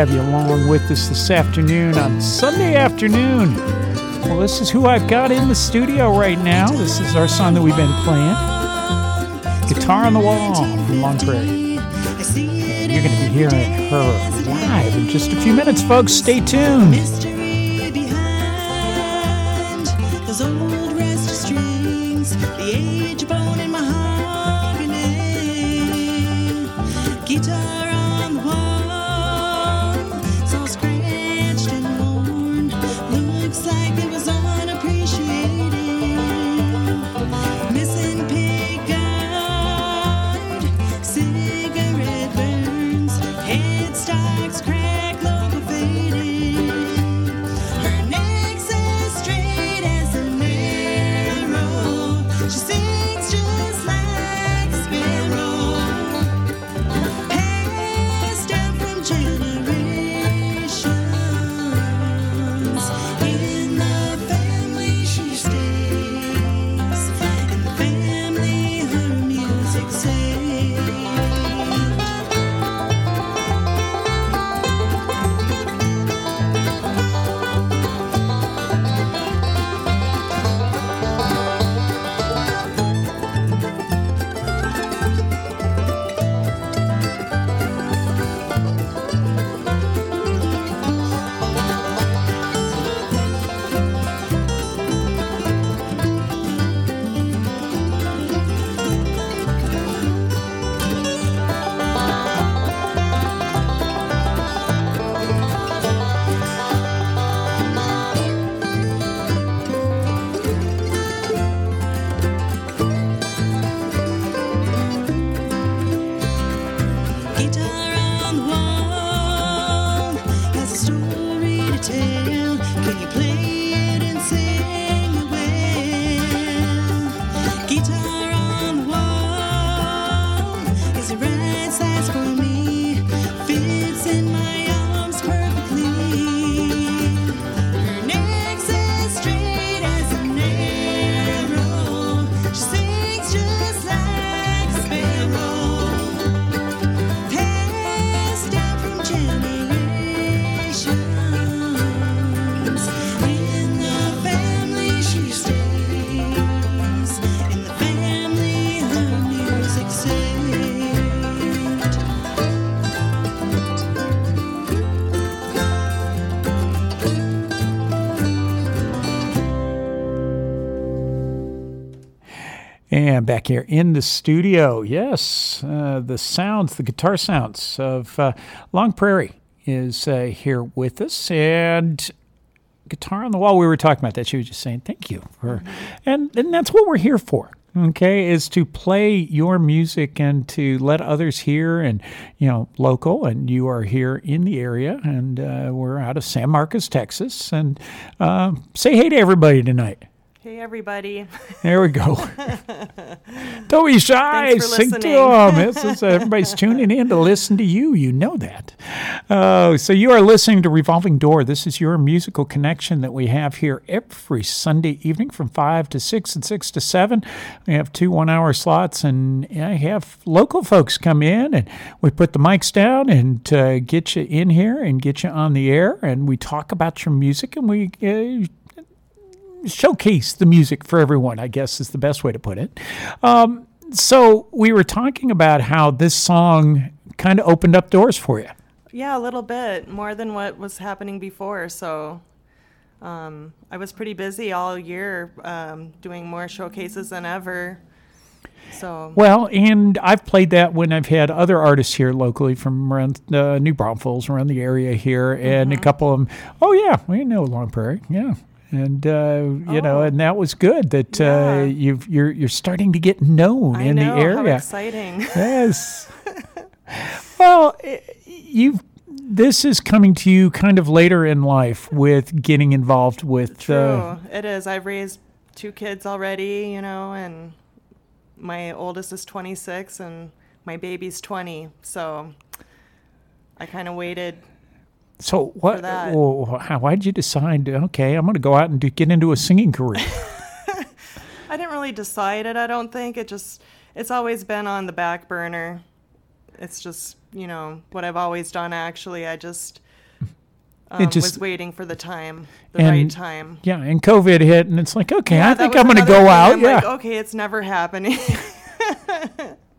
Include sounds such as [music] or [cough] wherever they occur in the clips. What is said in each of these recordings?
have you along with us this afternoon on Sunday afternoon. Well, this is who I've got in the studio right now. This is our song that we've been playing Guitar on the Wall from Long Prairie. You're going to be hearing her live in just a few minutes, folks. Stay tuned. Back here in the studio, yes, uh, the sounds, the guitar sounds of uh, Long Prairie is uh, here with us. And guitar on the wall, we were talking about that. She was just saying, thank you. For, and, and that's what we're here for. Okay, is to play your music and to let others hear, and you know, local, and you are here in the area, and uh, we're out of San Marcos, Texas, and uh, say hey to everybody tonight. Hey, everybody. There we go. [laughs] Don't be shy. Sing to them. [laughs] This is, everybody's tuning in to listen to you. You know that. Uh, so you are listening to Revolving Door. This is your musical connection that we have here every Sunday evening from 5 to 6 and 6 to 7. We have two one hour slots, and I have local folks come in, and we put the mics down and uh, get you in here and get you on the air, and we talk about your music, and we uh, showcase the music for everyone, I guess is the best way to put it. Um, so we were talking about how this song kind of opened up doors for you. Yeah, a little bit more than what was happening before. So um, I was pretty busy all year um, doing more showcases than ever. So well, and I've played that when I've had other artists here locally from around uh, New Braunfels, around the area here, and mm-hmm. a couple of them. Oh yeah, we know Long Prairie. Yeah, and uh, you oh. know, and that was good that uh, yeah. uh, you've you're you're starting to get known I in know, the area. How exciting! [laughs] Yes. well, you've this is coming to you kind of later in life with getting involved with. True, uh, it is. I've raised two kids already, you know, and my oldest is 26 and my baby's 20. So I kind of waited so what? Well, how, why did you decide? Okay, I'm going to go out and do, get into a singing career. [laughs] I didn't really decide it. I don't think it just. It's always been on the back burner. it's just you know what I've always done. Actually, I just. [laughs] It Um, just- was waiting for the time, the And- right time. Yeah, and COVID hit, and it's like, okay, Yeah, I think I'm going to go out. I'm yeah, like, okay, it's never happening. [laughs]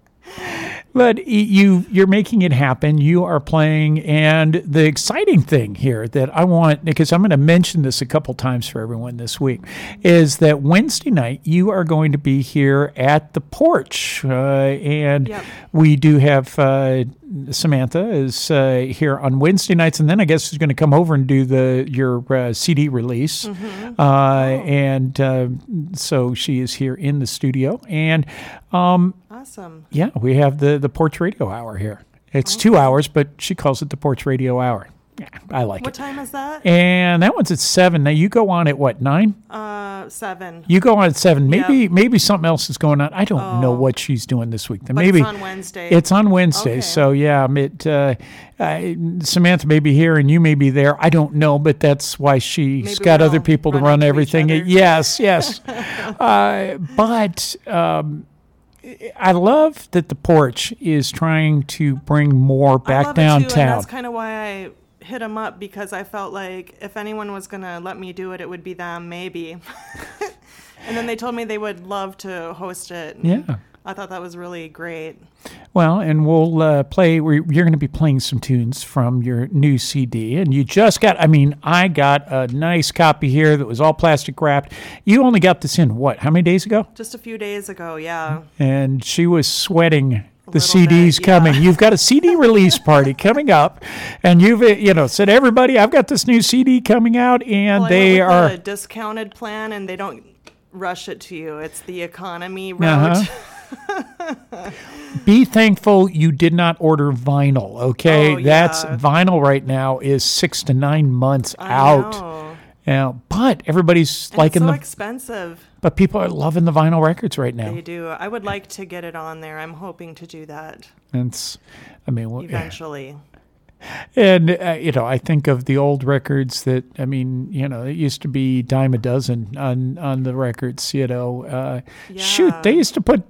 but you you're making it happen. You are playing, and the exciting thing here that I want because I'm going to mention this a couple times for everyone this week is that Wednesday night you are going to be here at the porch, uh, and Yep. we do have. Uh, Samantha is uh, here on Wednesday nights, and then I guess she's going to come over and do the your uh, CD release, Mm-hmm. uh, Oh. and uh, so she is here in the studio. And um, awesome. yeah, we have the the Porch Radio Hour here. It's two hours, but she calls it the Porch Radio Hour. Yeah, I like it. What it. time is that? And that one's at seven. Now you go on at what nine? Uh, seven. You go on at seven. Maybe Yep. maybe something else is going on. I don't know Oh. what she's doing this week. Then But maybe it's on Wednesday. it's on Wednesday, Okay. so yeah, um, it, uh, uh, Samantha may be here and you may be there. I don't know, but that's why she's Maybe got we'll other people to run run into each everything. other. Yes, yes. [laughs] uh, but um, I love that the porch is trying to bring more I back love It too, downtown. and that's kind of why I hit him up because I felt like if anyone was gonna let me do it, it would be them, maybe. [laughs] and then they told me they would love to host it. yeah. I thought that was really great. Well, and we'll uh, play. you're going to be playing some tunes from your new CD, and you just got. I mean, I got a nice copy here that was all plastic wrapped. You only got this in what? How many days ago? Just a few days ago, yeah. and she was sweating the CDs bit, coming. yeah. You've got a CD [laughs] release party coming up, and you've you know said everybody, I've got this new CD coming out, and Well, they are a discounted plan, and they don't rush it to you. It's the economy route. Uh-huh. [laughs] be thankful you did not order vinyl. Okay, Oh, that's yeah. vinyl right now is six to nine months I out. know. Yeah, but everybody's And liking it's so the, expensive. But people are loving the vinyl records right now. They do. I would like to get it on there. I'm hoping to do that And it's, I mean, well, eventually. And uh, you know, I think of the old records that I mean, you know, it used to be dime a dozen on on the records. You know, uh, shoot, they used to put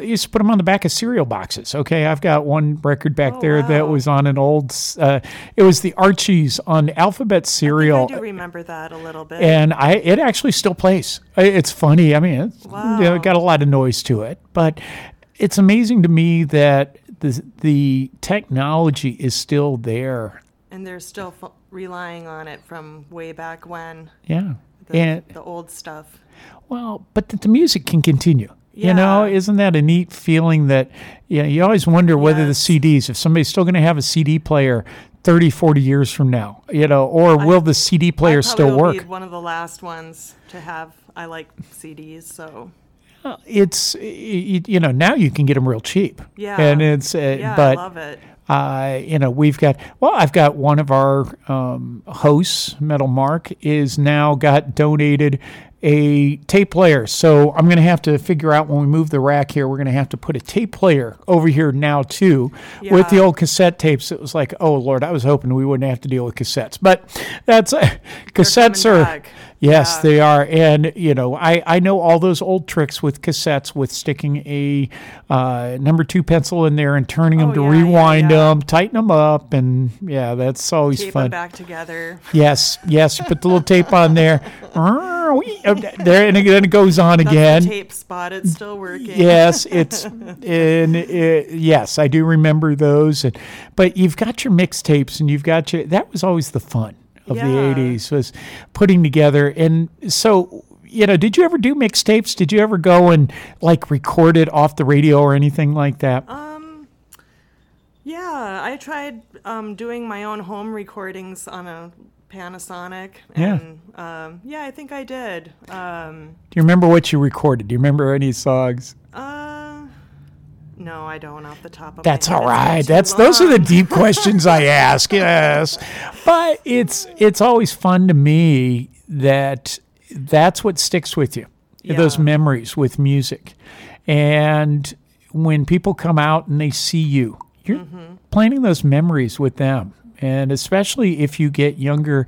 used to put them on the back of cereal boxes. Okay, I've got one record back Oh, there that was on an old. Uh, it was the Archies on alphabet I, cereal. I do remember that a little bit. and I, it actually still plays. It's funny. I mean, it's, you know, it got a lot of noise to it, but it's amazing to me that the the technology is still there. and they're still f- relying on it from way back when. Yeah. The, and the old stuff. well, but that the music can continue. You know, isn't that a neat feeling that you know, you always wonder whether the CDs, if somebody's still going to have a CD player 30, 40 years from now, you know, or will the CD player I still work? One of the last ones to have. I like CDs, so It's, you know, now you can get them real cheap. Yeah. And it's, uh, yeah, but I love it. uh, you know, we've got, well, I've got one of our um, hosts, Metal Mark, is now got donated a tape player. So I'm going to have to figure out when we move the rack here, we're going to have to put a tape player over here now, too, with the old cassette tapes. It was like, oh, Lord, I was hoping we wouldn't have to deal with cassettes. But that's, [laughs] uh, cassettes are. back. Yes, Yeah. they are, and you know, I, I know all those old tricks with cassettes, with sticking a uh, number two pencil in there and turning them Oh, to yeah, rewind yeah. them, tighten them up, and yeah, that's always Tape fun. them back together. Yes, yes, you put the little tape on there, there, and then it goes on That's again. tape spot. It's still working. Yes, [laughs] it's and uh, yes, I do remember those. And, but you've got your mixtapes, and you've got your. That was always the fun of the '80s was putting together. And so, you know, did you ever do mixtapes? Did you ever go and like record it off the radio or anything like that? Um, yeah, I tried um, doing my own home recordings on a Panasonic. Yeah. Um, yeah, I think I did. Um, do you remember what you recorded? Do you remember any songs? uh, no, I don't off the top of That's my head. all right. That's those are the deep questions I [laughs] ask. Yes, but it's it's always fun to me that that's what sticks with you. Those memories with music, and when people come out and they see you, you're Mm-hmm. planting those memories with them, and especially if you get younger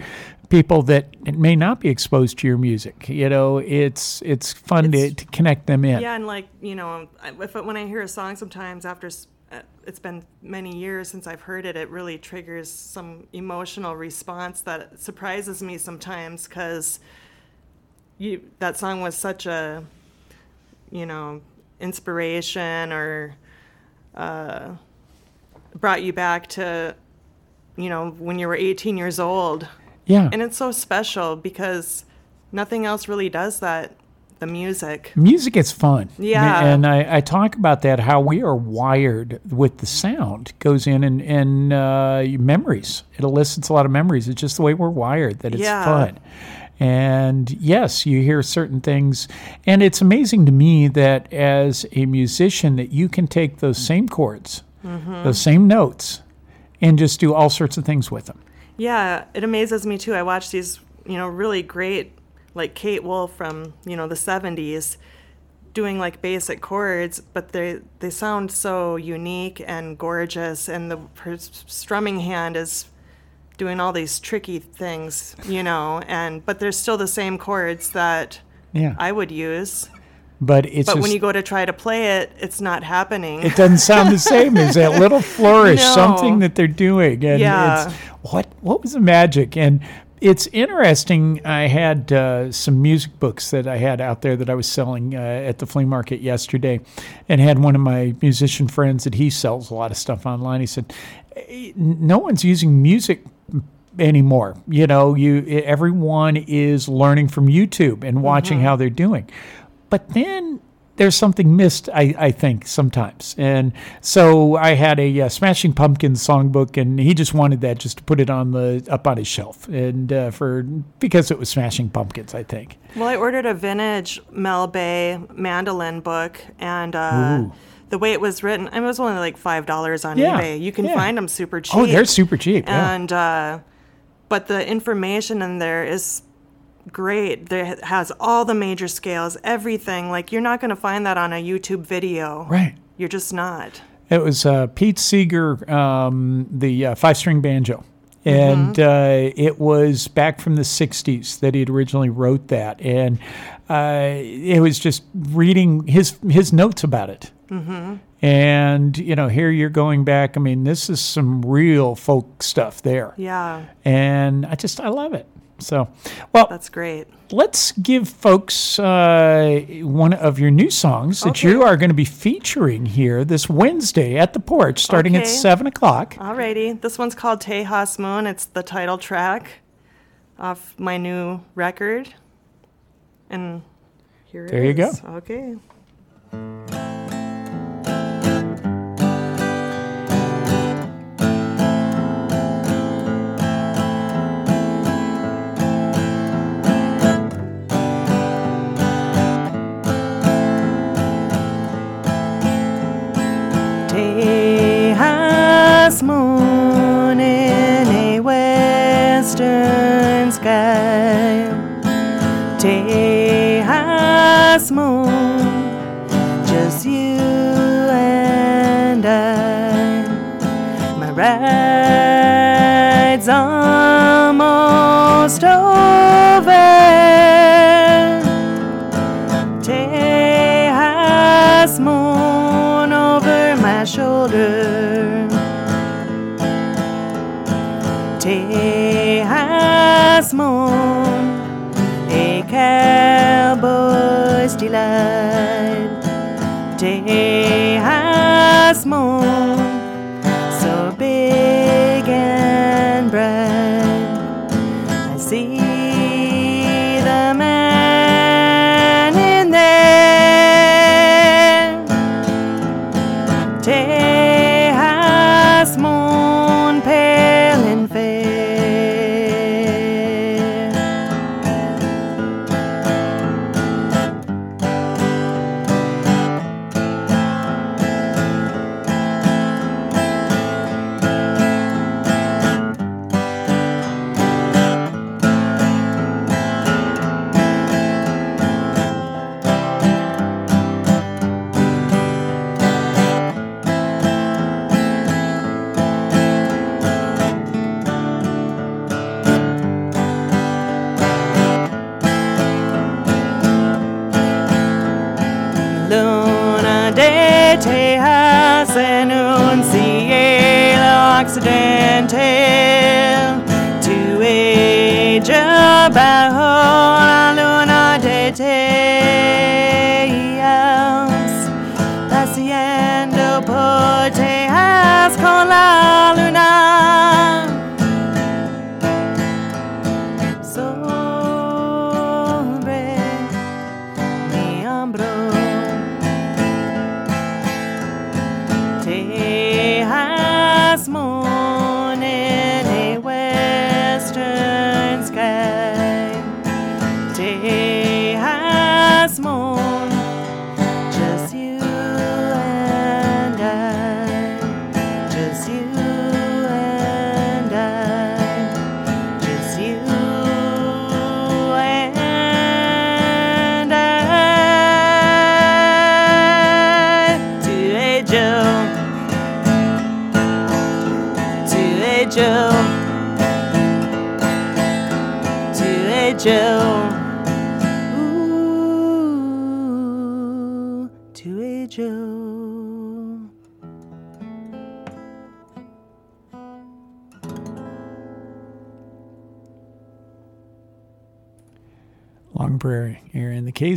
people that may not be exposed to your music. You know, it's it's fun to, It's- to connect them in. Yeah, and like you know, if when I hear a song, sometimes after uh, it's been many years since I've heard it, it really triggers some emotional response that surprises me sometimes because you that song was such a you know inspiration or uh, brought you back to you know when you were 18 years old Yeah. and it's so special because nothing else really does that the music Music is fun. Yeah. And I, I talk about that, how we are wired with the sound goes in and, and uh, memories. It elicits a lot of memories. It's just the way we're wired that it's Yeah. fun. And yes, you hear certain things. And it's amazing to me that as a musician that you can take those same chords, Mm-hmm. those same notes, and just do all sorts of things with them. Yeah, it amazes me too. I watch these, you know, really great, like Kate Wolf from, you know, the 70s doing like basic chords, but they they sound so unique and gorgeous and the her strumming hand is doing all these tricky things, you know, and but there's still the same chords that Yeah. I would use. But it's But just, when you go to try to play it, it's not happening. it doesn't sound the same. There's that [laughs] little flourish, No. something that they're doing, and Yeah. it's what what was the magic? And it's interesting. I had uh, some music books that I had out there that I was selling uh, at the flea market yesterday, and had one of my musician friends that he sells a lot of stuff online. He said, "Eh, "No one's using music." anymore you know you everyone is learning from youtube and watching how they're doing but then there's something missed, I, I think, sometimes. And so I had a uh, Smashing Pumpkins songbook, and he just wanted that just to put it on the up on his shelf, and uh, for because it was Smashing Pumpkins, I think. Well, I ordered a vintage Mel Bay mandolin book, and uh, the way it was written, it was only like five dollars on Yeah, eBay. You can yeah. find them super cheap. Oh, they're super cheap. Yeah. And uh, but the information in there is great. There has all the major scales, everything. Like you're not going to find that on a YouTube video. Right. You're just not. It was uh, Pete Seeger, um, the uh, five string banjo. And uh, it was back from the 60s that he had originally wrote that. And uh, it was just reading his, his notes about it. Mm-hmm. And, you know, here you're going back. I mean, this is some real folk stuff there. Yeah, And I just, I love it. So, well, that's great. let's give folks uh, one of your new songs that you are going to be featuring here this Wednesday at the porch starting at 7 o'clock. Alrighty, this one's called Tejas Moon. It's the title track off my new record. And here it is. There you go. Okay. Tejas moon in a western sky. Tejas moon, just you and I. My ride's almost over. Tejas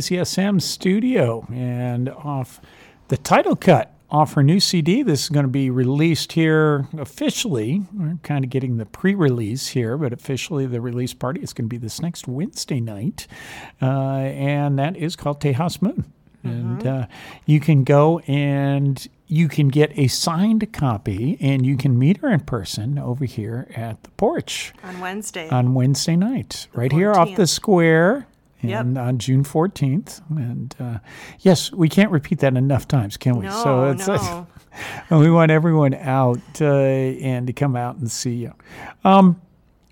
KZSM studio and off the title cut off her new CD. This is going to be released here officially. We're kind of getting the pre release here, but officially the release party is going to be this next Wednesday night. Uh, and that is called Tejas Moon. Mm-hmm. And uh, you can go and you can get a signed copy and you can meet her in person over here at the porch on Wednesday. On Wednesday night, right 14th. here off the square and yep. on June 14th. And uh, yes, we can't repeat that enough times, can we? No, so it's no. [laughs] we want everyone out uh, and to come out and see you. Um,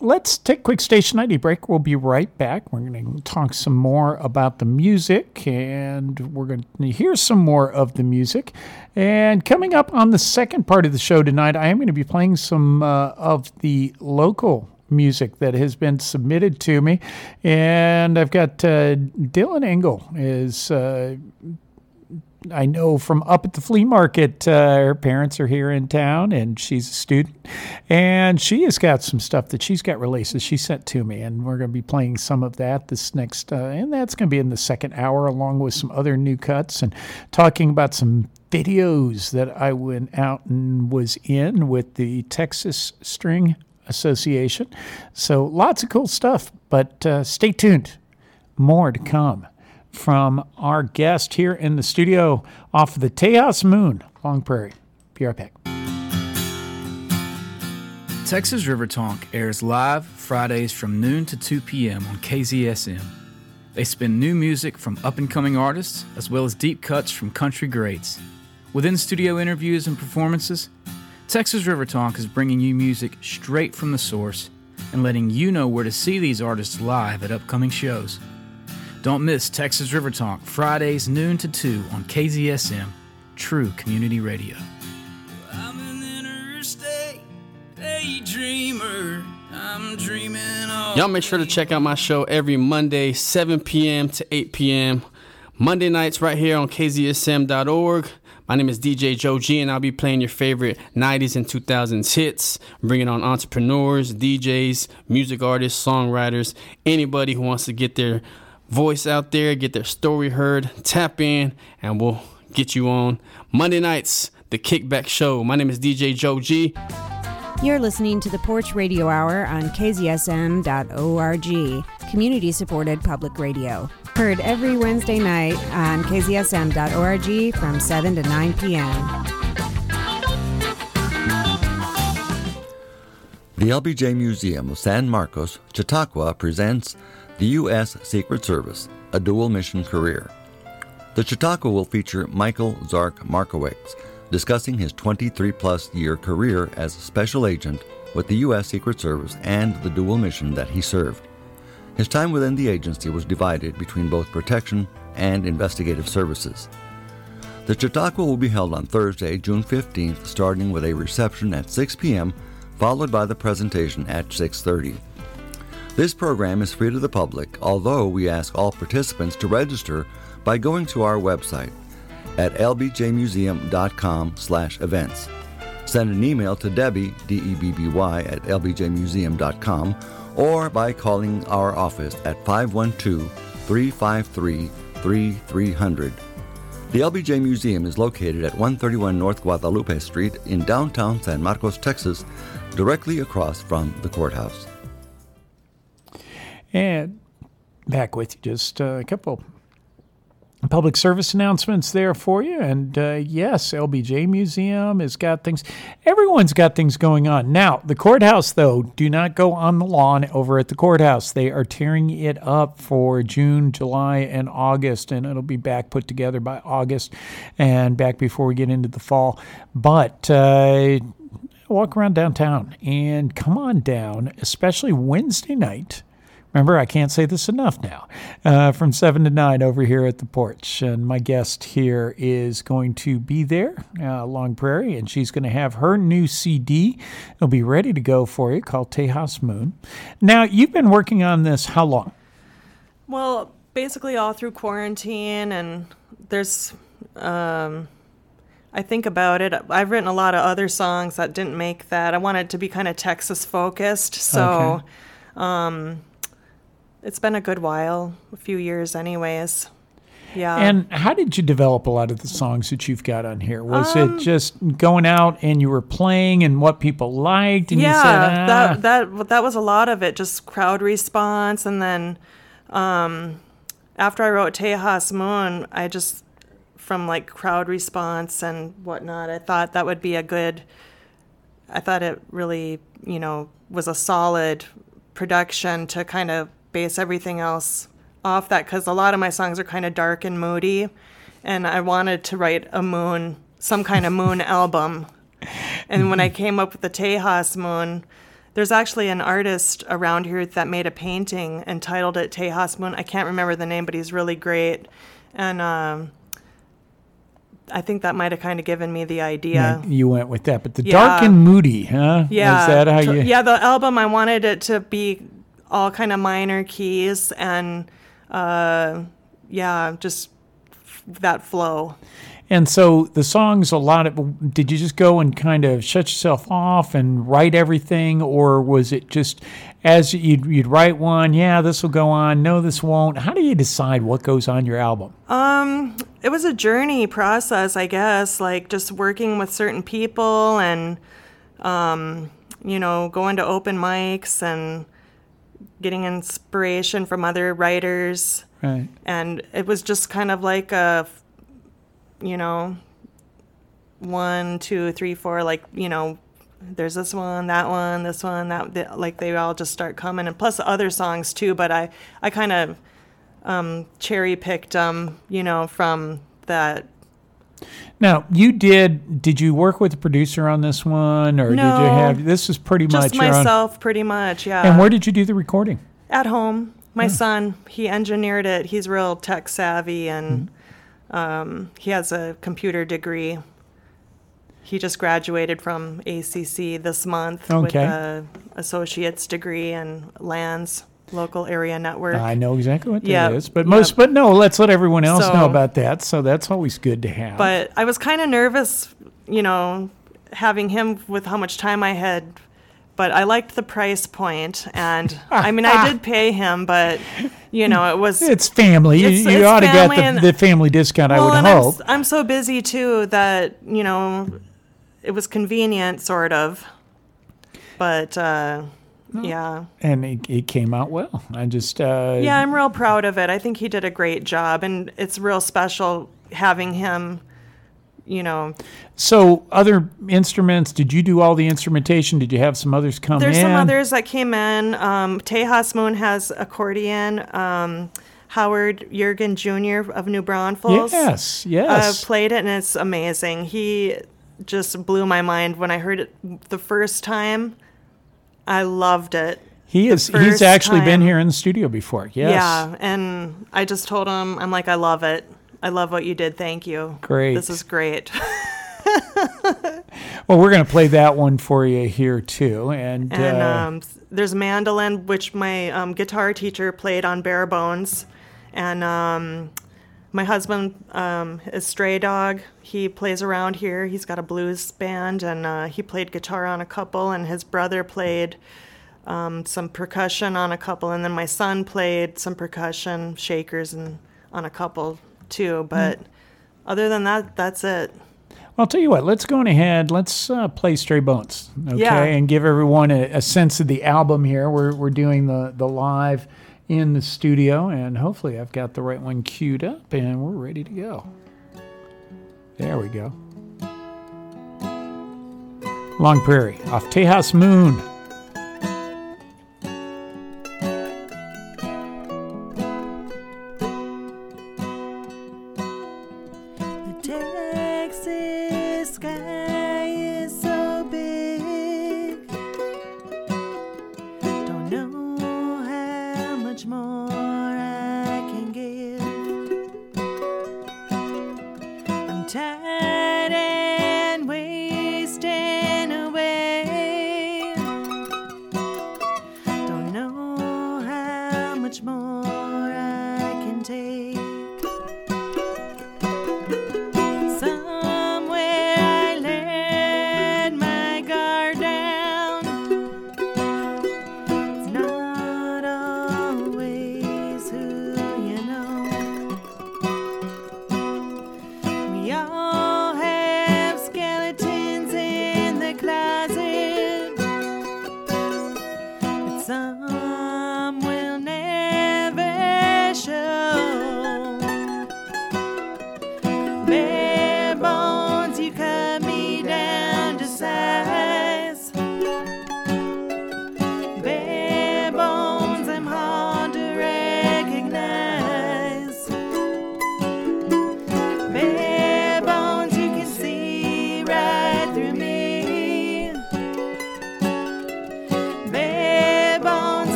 let's take a quick station ID break. We'll be right back. We're going to talk some more about the music and we're going to hear some more of the music. And coming up on the second part of the show tonight, I am going to be playing some uh, of the local music that has been submitted to me. And I've got uh, Dylan Engle is. Uh, I know from up at the flea market, uh, her parents are here in town and she's a student. And she has got some stuff that she's got releases she sent to me. And we're going to be playing some of that this next, uh, and that's going to be in the second hour, along with some other new cuts and talking about some videos that I went out and was in with the Texas String Association. So lots of cool stuff, but uh, stay tuned. More to come from our guest here in the studio off of the Tejas Moon, Long Prairie. Back. Texas River Tonk airs live Fridays from noon to 2 p.m. on KZSM. They spin new music from up and coming artists as well as deep cuts from country greats. Within studio interviews and performances, Texas River Tonk is bringing you music straight from the source and letting you know where to see these artists live at upcoming shows. Don't miss Texas River Tonk Fridays noon to 2 on KZSM, True Community Radio. I'm an interstate daydreamer. I'm dreaming Y'all make sure to check out my show every Monday, 7 p.m. to 8 p.m. Monday nights right here on kzsm.org. My name is DJ Joe G, and I'll be playing your favorite 90s and 2000s hits, bringing on entrepreneurs, DJs, music artists, songwriters, anybody who wants to get their voice out there, get their story heard. Tap in, and we'll get you on Monday nights, the Kickback Show. My name is DJ Joe G. You're listening to the Porch Radio Hour on KZSM.org, community supported public radio. Heard every Wednesday night on KZSM.org from 7 to 9 p.m. The LBJ Museum of San Marcos, Chautauqua presents the U.S. Secret Service, a dual mission career. The Chautauqua will feature Michael Zark Markowitz discussing his 23 plus year career as a special agent with the U.S. Secret Service and the dual mission that he served. His time within the agency was divided between both protection and investigative services. The Chautauqua will be held on Thursday, June 15th, starting with a reception at 6 p.m., followed by the presentation at 6:30. This program is free to the public, although we ask all participants to register by going to our website at lbjmuseum.com/events. Send an email to Debbie, D E B B Y, at lbjmuseum.com or by calling our office at 512 353 3300. The LBJ Museum is located at 131 North Guadalupe Street in downtown San Marcos, Texas, directly across from the courthouse. And back with you just a couple public service announcements there for you. And uh, yes, LBJ Museum has got things. Everyone's got things going on. Now, the courthouse, though, do not go on the lawn over at the courthouse. They are tearing it up for June, July, and August, and it'll be back put together by August and back before we get into the fall. But, uh, walk around downtown and come on down, especially Wednesday night Remember, I can't say this enough now. Uh, from 7 to 9 over here at the porch. And my guest here is going to be there, uh, Long Prairie, and she's going to have her new CD. It'll be ready to go for you called Tejas Moon. Now, you've been working on this how long? Well, basically all through quarantine, and there's. Um, I think about it. I've written a lot of other songs that didn't make that. I wanted to be kind of Texas focused, so okay. um, it's been a good while, a few years, anyways. Yeah. And how did you develop a lot of the songs that you've got on here? Was um, it just going out and you were playing and what people liked, and yeah, you said, ah. that that that was a lot of it, just crowd response, and then um, after I wrote Tejas Moon, I just from like crowd response and whatnot, I thought that would be a good. I thought it really, you know, was a solid production to kind of base everything else off that because a lot of my songs are kind of dark and moody, and I wanted to write a moon, some kind of moon [laughs] album. And when I came up with the Tejas Moon, there's actually an artist around here that made a painting and titled it Tejas Moon. I can't remember the name, but he's really great. And um, I think that might have kind of given me the idea. Yeah, you went with that, but the yeah. dark and moody, huh? Yeah. Is that how you? Yeah, the album I wanted it to be all kind of minor keys and uh, yeah, just that flow. And so the songs, a lot of, did you just go and kind of shut yourself off and write everything, or was it just as you'd, you'd write one, yeah, this will go on, no, this won't? How do you decide what goes on your album? Um, it was a journey process, I guess, like just working with certain people and, um, you know, going to open mics and getting inspiration from other writers. Right. And it was just kind of like a, you know, one, two, three, four, like, you know, there's this one, that one, this one, that, like they all just start coming. And plus other songs too, but I, I kind of um, cherry picked them, you know, from that now, you did. Did you work with the producer on this one, or no, did you have? This is pretty just much myself, pretty much. Yeah. And where did you do the recording? At home. My son, he engineered it. He's real tech savvy, and mm-hmm. um, he has a computer degree. He just graduated from ACC this month okay. with a associate's degree in LANs local area network. I know exactly what that yep. is, but most, yep. but no, let's let everyone else so, know about that. So that's always good to have. But I was kind of nervous, you know, having him with how much time I had. But I liked the price point, and I mean, I did [laughs] pay him, but you know, it was it's family. It's, you, you ought to get the, the, family discount. Well, I would hope. I'm, I'm so busy too that you know, it was convenient, sort of. But uh, yeah. And it, it, came out well. I just. Uh, yeah, I'm real proud of it. I think he did a great job, and it's real special having him. You know. So, other instruments? Did you do all the instrumentation? Did you have some others come There's in? There's some others that came in. Um, Tejas Moon has accordion. Um, Howard Jurgen Jr. of New Braunfels. Yes, yes. Uh, played it, and it's amazing. He just blew my mind when I heard it the first time. I loved it. He is. He's actually time. been here in the studio before. Yes. Yeah, and I just told him, I'm like, I love it. I love what you did. Thank you. Great. This is great. [laughs] well, we're going to play that one for you here too, and, and uh, um, there's mandolin, which my um, guitar teacher played on Bare Bones, and um, my husband um, is Stray Dog. He plays around here. He's got a blues band, and uh, he played guitar on a couple, and his brother played um, some percussion on a couple, and then my son played some percussion, shakers, and on a couple too. But mm. other than that, that's it. Well I'll tell you what. Let's go on ahead. Let's uh, play Stray Bones, okay, yeah. and give everyone a, a, sense of the album here. We're we're doing the the live in the studio, and hopefully I've got the right one queued up, and we're ready to go. There we go. Long Prairie off Tejas Moon.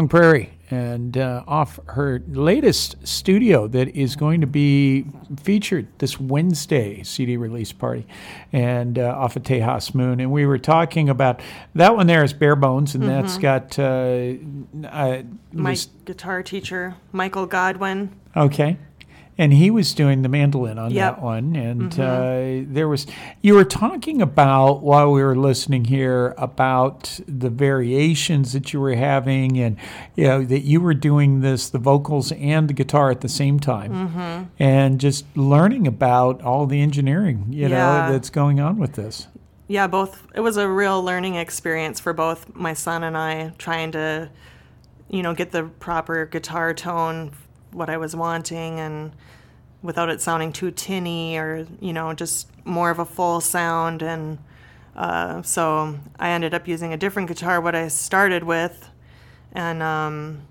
Long Prairie, and uh, off her latest studio that is going to be featured this Wednesday CD release party, and uh, off of Tejas Moon. And we were talking about that one there is Bare Bones, and that's got uh, uh, My guitar teacher, Michael Godwin. Okay. And he was doing the mandolin on Yep. that one. And uh, there was, you were talking about while we were listening here about the variations that you were having and, you know, that you were doing this, the vocals and the guitar at the same time. And just learning about all the engineering, you know, that's going on with this. Yeah, both. It was a real learning experience for both my son and I, trying to, you know, get the proper guitar tone, what I was wanting, and without it sounding too tinny or you know just more of a full sound. And uh, so I ended up using a different guitar, what I started with, and um,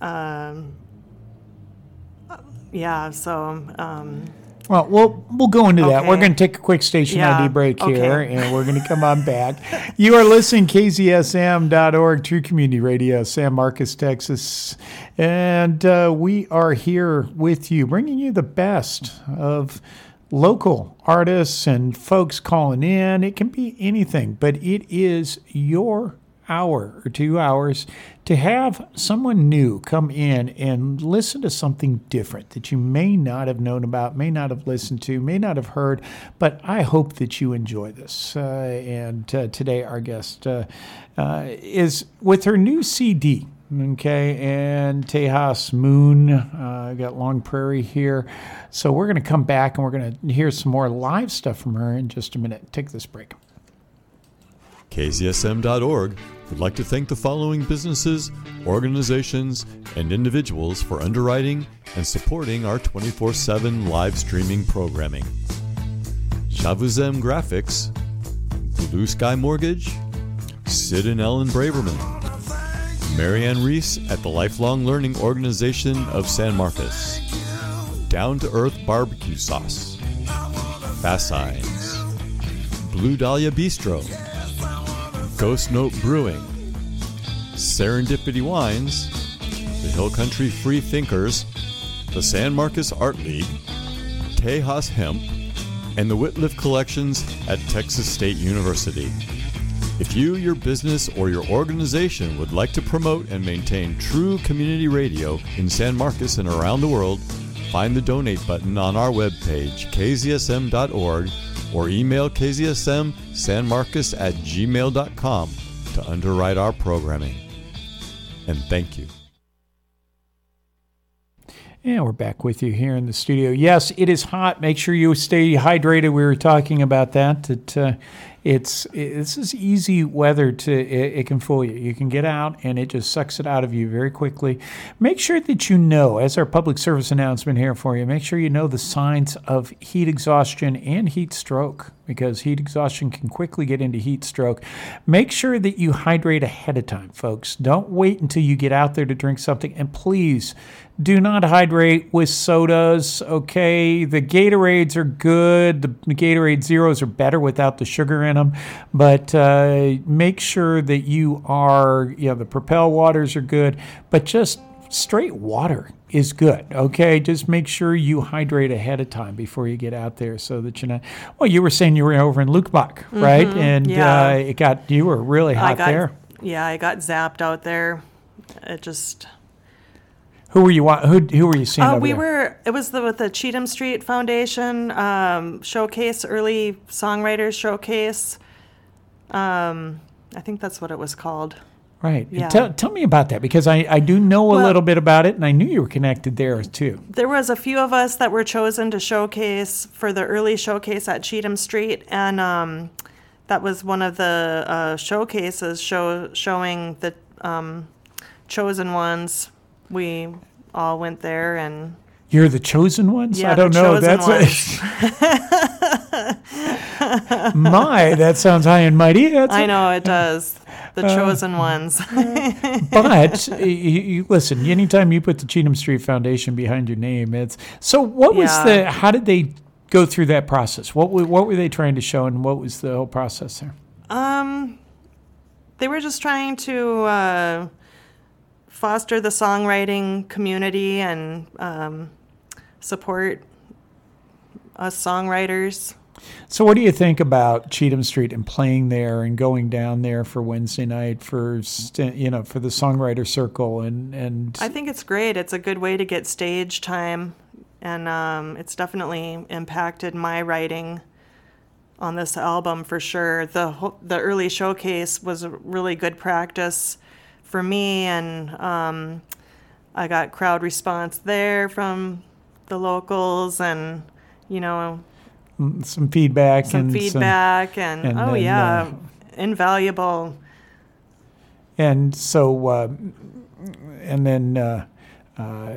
um, yeah. So um, Well, we'll we'll go into that. We're going to take a quick station Yeah, ID break here, and we're going to come on back. [laughs] You are listening KZSM.org, True Community Radio, San Marcos, Texas, and uh, we are here with you, bringing you the best of local artists and folks calling in. It can be anything, but it is your hour or two hours to have someone new come in and listen to something different that you may not have known about, may not have listened to, may not have heard, but I hope that you enjoy this. Uh, and uh, today, our guest uh, uh, is with her new CD. Okay, and Tejas Moon, uh, got Long Prairie here. So we're going to come back and we're going to hear some more live stuff from her in just a minute. Take this break. KZSM.org would like to thank the following businesses, organizations, and individuals for underwriting and supporting our 24 7 live streaming programming. Shavuzem Graphics, Blue Sky Mortgage, Sid and Ellen Braverman, Marianne Reese at the Lifelong Learning Organization of San Marcos, Down to Earth Barbecue Sauce, Fast Signs, Blue Dahlia Bistro, Ghost Note Brewing, Serendipity Wines, the Hill Country Free Thinkers, the San Marcos Art League, Tejas Hemp, and the Wittliff Collections at Texas State University. If you, your business, or your organization would like to promote and maintain true community radio in San Marcos and around the world, find the donate button on our webpage, kzsm.org, or email kzsmsanmarcos at gmail.com to underwrite our programming. And thank you. And we're back with you here in the studio. Yes, it is hot. Make sure you stay hydrated. We were talking about that. That uh, it's it, this is easy weather to it, it can fool you. You can get out and it just sucks it out of you very quickly. Make sure that you know, as our public service announcement here for you, make sure you know the signs of heat exhaustion and heat stroke because heat exhaustion can quickly get into heat stroke. Make sure that you hydrate ahead of time, folks. Don't wait until you get out there to drink something. And please do not hydrate with sodas, okay? The Gatorades are good. The Gatorade Zeros are better without the sugar them. But uh, make sure that you are, you know, the Propel waters are good, but just straight water is good. Okay, just make sure you hydrate ahead of time before you get out there, so that you're not. Well, you were saying you were over in Luckenbach, right? And yeah. uh, it got you were really I hot got there. yeah, I got zapped out there. It just Who were you? wa- Who who were you seeing? Uh, over we there? were. It was the with the Cheatham Street Foundation um, showcase, early songwriters showcase. Um, I think that's what it was called. right. And yeah. Tell, tell me about that because I, I do know a Well- little bit about it, and I knew you were connected there too. There was a few of us that were chosen to showcase for the early showcase at Cheatham Street, and um, that was one of the uh, showcases show showing the um, chosen ones. We all went there and You're the chosen ones. Yeah, I don't the know. That's [laughs] my. That sounds high and mighty. That's I know it does. The Uh, chosen ones. [laughs] but you, you, listen, anytime you put the Cheatham Street Foundation behind your name, it's so. What was Yeah. the? How did they go through that process? What were, what were they trying to show, and what was the whole process there? Um, they were just trying to uh, foster the songwriting community and um, support us songwriters. So, what do you think about Cheatham Street and playing there and going down there for Wednesday night for you know for the songwriter circle and and? I think it's great. It's a good way to get stage time, and um, it's definitely impacted my writing on this album for sure. the The early showcase was a really good practice for me, and um, I got crowd response there from the locals, and you know some feedback some and feedback some, and, and, oh then, yeah uh, invaluable and so uh, and then uh, uh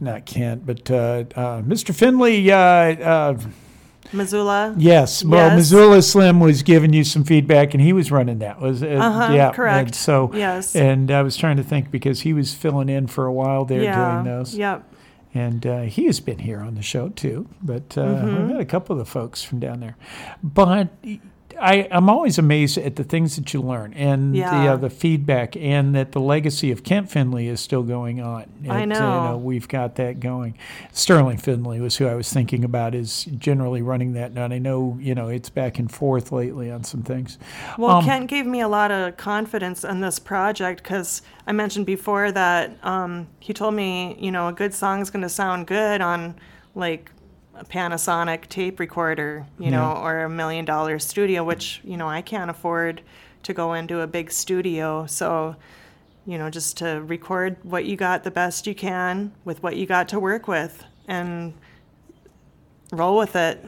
not Kent but uh, uh, Mr. Finlay Missoula. Yes. Well, yes. Missoula Slim was giving you some feedback, and he was running that. Was uh, uh-huh, yeah, correct. And so yes. And I was trying to think because he was filling in for a while there yeah, doing those. Yep and uh, he has been here on the show too. But uh, mm-hmm. I've had a couple of the folks from down there. But I, am always amazed at the things that you learn and yeah. the, uh, the feedback, and that the legacy of Kent Finlay is still going on. It, I know. You know. We've got that going. Sterling Finlay was who I was thinking about is generally running that now. And I know you know it's back and forth lately on some things. Well, um, Kent gave me a lot of confidence in this project because I mentioned before that um, he told me you know a good song is going to sound good on like a Panasonic tape recorder, you know, or a million dollar studio, which, you know, I can't afford to go into a big studio. So, you know, just to record what you got the best you can with what you got to work with and roll with it.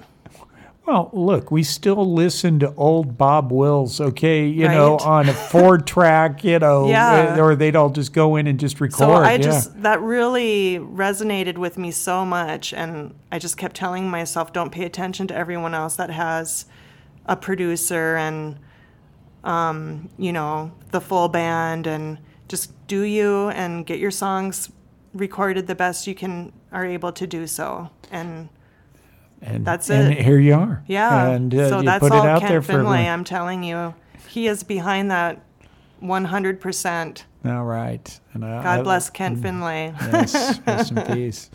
Well, look, we still listen to old Bob Wills, okay, you right. know, on a four track, you know, [laughs] yeah. or they'd all just go in and just record. So I yeah. just, that really resonated with me so much. And I just kept telling myself, don't pay attention to everyone else that has a producer and, um, you know, the full band and just do you and get your songs recorded the best you can are able to do so. And, and that's and it. here you are. Yeah. And uh, so that's put all it out Kent there Finlay. for I'm telling you, he is behind that 100%. All right. And I, God bless Kent mm, Finlay. yes, rest in [laughs] peace.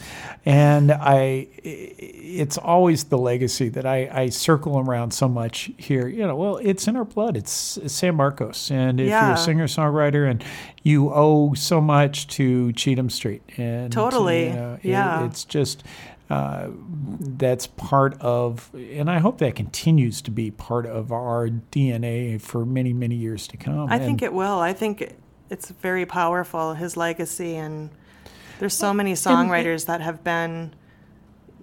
And I, it's always the legacy that I, I circle around so much here. You know, well, it's in our blood. It's, it's San Marcos, and if yeah. you're a singer songwriter, and you owe so much to Cheatham Street, and totally, you know, yeah, it, it's just uh, that's part of, and I hope that continues to be part of our DNA for many, many years to come. I and think it will. I think it's very powerful, his legacy, and there's so many songwriters that have been,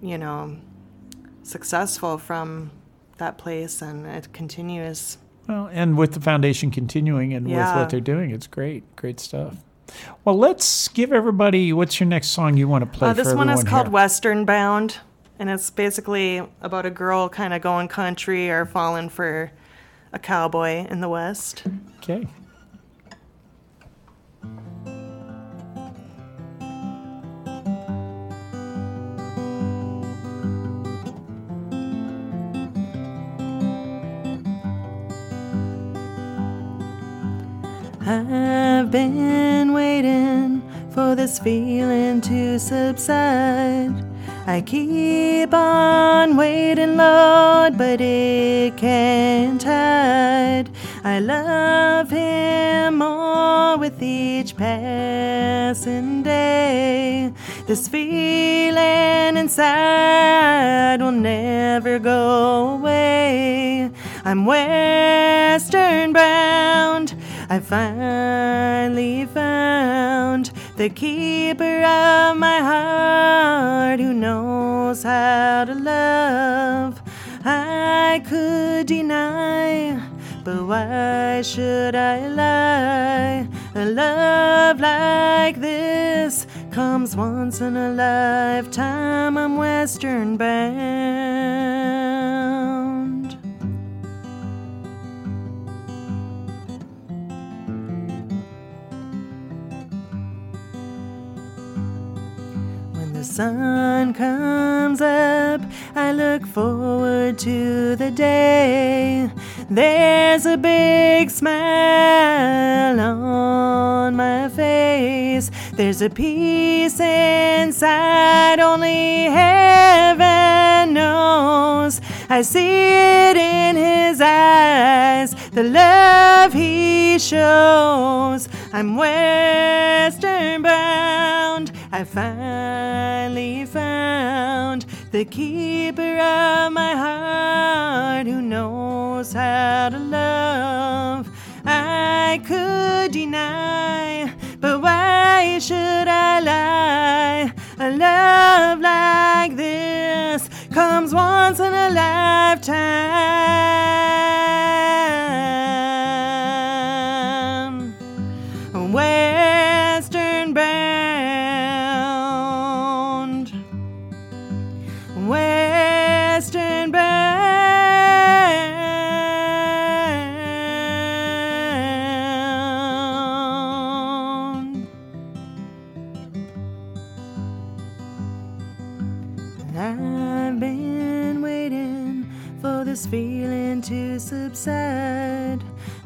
you know, successful from that place, and it continues. Well, and with the foundation continuing and yeah. with what they're doing, it's great, great stuff. Well, let's give everybody what's your next song you want to play? Uh, this one is called here? Western Bound, and it's basically about a girl kind of going country or falling for a cowboy in the West. Okay. I've been waiting for this feeling to subside. I keep on waiting, Lord, but it can't hide. I love Him more with each passing day. This feeling inside will never go away. I'm western bound. I finally found the keeper of my heart who knows how to love. I could deny, but why should I lie? A love like this comes once in a lifetime. I'm western bound. The sun comes up, I look forward to the day There's a big smile on my face. There's a peace inside only heaven knows. I see it in his eyes, the love he shows. I'm western bound. I finally found the keeper of my heart who knows how to love. I could deny, but why should I lie? A love like this comes once in a lifetime.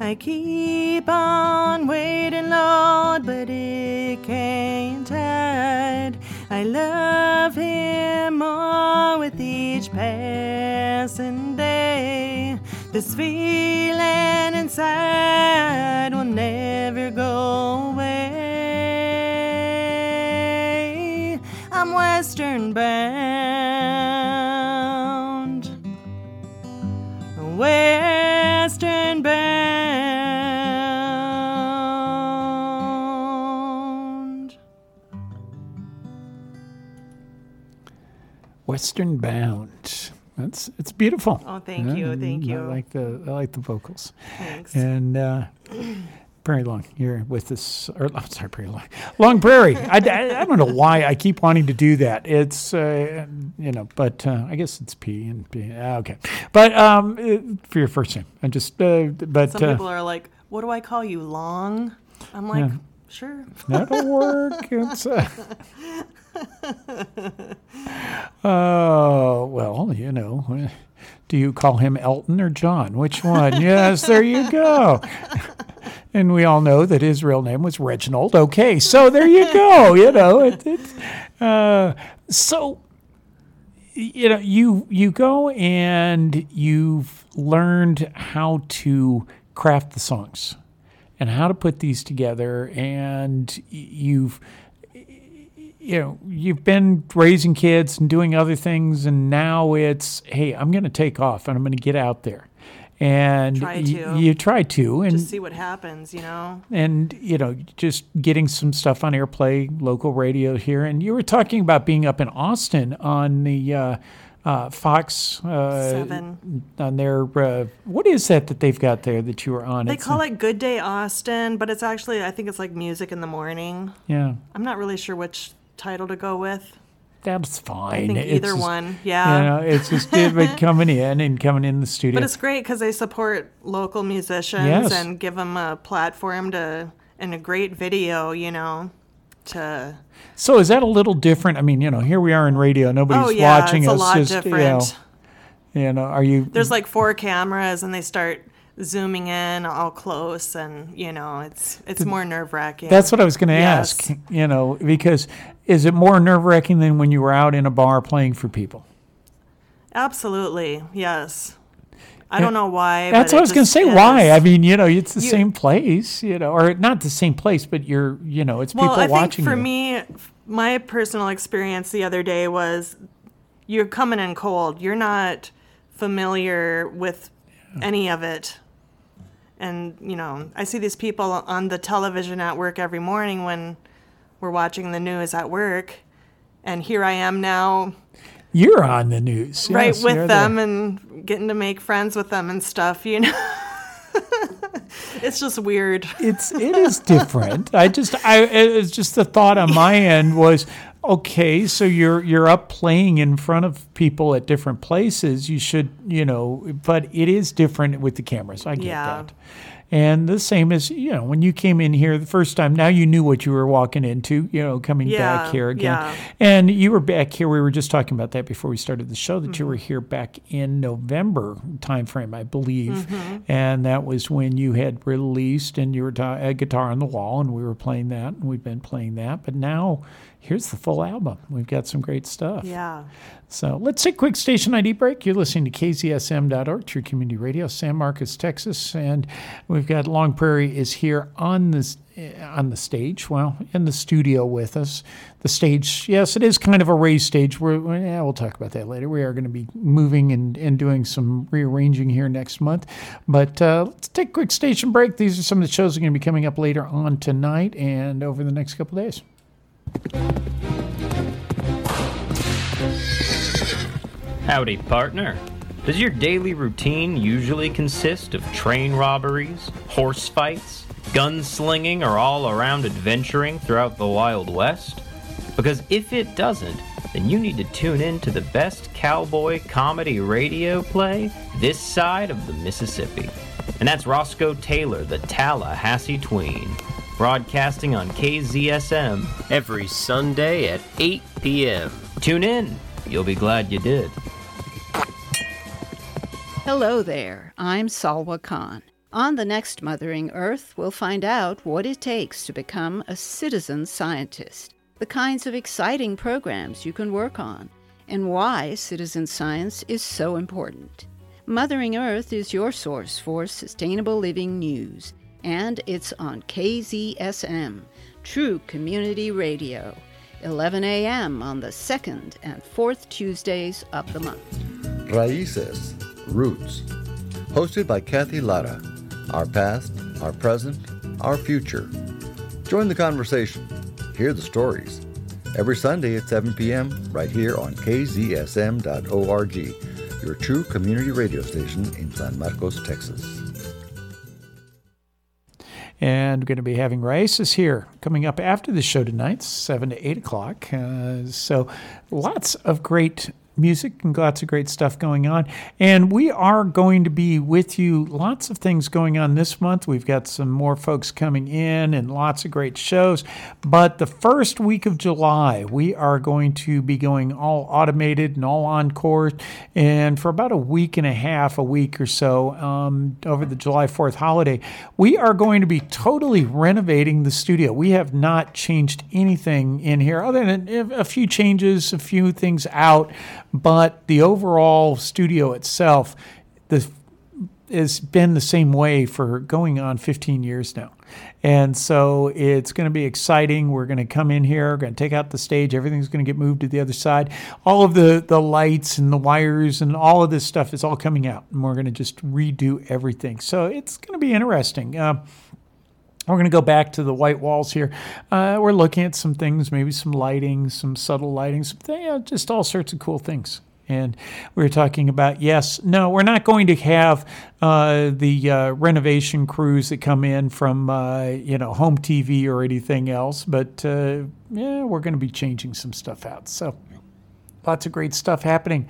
I keep on waiting, Lord, but it can't hide. I love Him more with each passing day. This feeling inside Western Bound. That's it's beautiful. Oh, thank you, thank I you. like the I like the vocals. Thanks. And uh, Prairie Long, you're with us. Or I'm sorry, Prairie Long, Long Prairie. I, I, I don't know why I keep wanting to do that. It's uh, you know, but uh, I guess it's P and P. ah, Okay, but um, uh, for your first name, I just uh, but Some uh, people are like, "What do I call you, Long?" I'm like, Yeah. "Sure." That'll work. It's, uh, oh, well, you know. uh, Do you call him Elton or John? Which one? yes, there you go. And we all know that his real name was Reginald. Okay, so there you go. You know, it, it, uh, so you know, you you go and you've learned how to craft the songs and how to put these together, and you've you know you've been raising kids and doing other things, and now it's hey, I'm going to take off and I'm going to get out there, and Try y- you try to, and Just see what happens, you know. and you know just getting some stuff on airplay local radio here. And you were talking about being up in austin on the uh, uh, fox uh, Seven. on their uh, what is that that they've got there that you were on They It's call a- it Good Day Austin, but it's actually I think it's like music in the morning. yeah I'm not really sure which title to go with. that's fine I think It's either just, one. Yeah. you know it's just different [laughs] coming in and coming in the studio But it's great because they support local musicians Yes. and give them a platform to and a great video, you know, to so is that a little different i mean you know here we are in radio nobody's oh yeah, watching it's a lot just different. you know you know are you There's like four cameras and they start zooming in all close and you know it's it's more nerve wracking. That's what I was going to Yes. ask. You know, because is it more nerve wracking than when you were out in a bar playing for people? Absolutely, yes. I don't know why. That's what I was going to say. Why? I mean, you know, it's the You- same place, you know, or not the same place, but you're, you know, it's Well, people I think watching for you. me, my personal experience the other day was you're coming in cold. You're not familiar with any of it. And, you know, I see these people on the television at work every morning when we're watching the news at work. And here I am now, You're on the news, right yes, with there. them and getting to make friends with them and stuff, you know? [laughs] it's just weird. it's it [laughs] is different. I just I it's just the thought on my [laughs] end was okay, so you're you're up playing in front of people at different places. You should, you know, but it is different with the cameras. I get Yeah. that. And the same as, you know, when you came in here the first time, now you knew what you were walking into, you know, coming Yeah, back here again. yeah. And you were back here. We were just talking about that before we started the show that Mm-hmm. you were here back in November timeframe, I believe. Mm-hmm. And that was when you had released and you were ta- a guitar on the wall, and we were playing that, and we've been playing that. But now here's the full album. We've got some great stuff. Yeah. So let's take a quick station ID break. You're listening to KZSM.org, True Community Radio, San Marcos, Texas, and we've got Long Prairie is here on this on the stage. Well, in the studio with us. The stage, yes, it is kind of a raised stage. We're, yeah, we'll talk about that later. We are going to be moving and, and doing some rearranging here next month. But uh, let's take a quick station break. These are some of the shows that are going to be coming up later on tonight and over the next couple days. Howdy, partner. Does your daily routine usually consist of train robberies, horse fights, gunslinging, or all around adventuring throughout the Wild West? Because if it doesn't, then you need to tune in to the best cowboy comedy radio play this side of the Mississippi. And that's Roscoe Taylor, the Tallahassee Tween, broadcasting on KZSM. every Sunday at 8 p.m. Tune in. You'll be glad you did. Hello there, I'm Salwa Khan. On the next Mothering Earth, we'll find out what it takes to become a citizen scientist, the kinds of exciting programs you can work on, and why citizen science is so important. Mothering Earth is your source for sustainable living news, and it's on KZSM, True Community Radio, 11 a.m. on the second and fourth Tuesdays of the month. Raíces, Roots. Hosted by Kathy Lara. Our past, our present, our future. Join the conversation. Hear the stories. Every Sunday at 7 p.m. right here on kzsm.org, your true community radio station in San Marcos, Texas. And we're going to be having Raíces here coming up after the show tonight, 7 to 8 o'clock. Uh, so lots of great music and lots of great stuff going on. And we are going to be with you. Lots of things going on this month. We've got some more folks coming in and lots of great shows. But the first week of July, we are going to be going all automated and all encore. And for about a week and a half, a week or so, um, over the July 4th holiday, we are going to be totally renovating the studio. We have not changed anything in here other than a few changes, a few things out, but the overall studio itself, the has been the same way for going on 15 years now. And so it's going to be exciting. We're going to come in here, we're going to take out the stage, everything's going to get moved to the other side. All of the, the lights and the wires and all of this stuff is all coming out, and we're going to just redo everything. So it's going to be interesting. Uh, we're going to go back to the white walls here. Uh, we're looking at some things, maybe some lighting, some subtle lighting, some th- just all sorts of cool things. And we were talking about yes, no, we're not going to have uh, the uh, renovation crews that come in from uh, you know home TV or anything else, but uh, yeah, we're going to be changing some stuff out. So lots of great stuff happening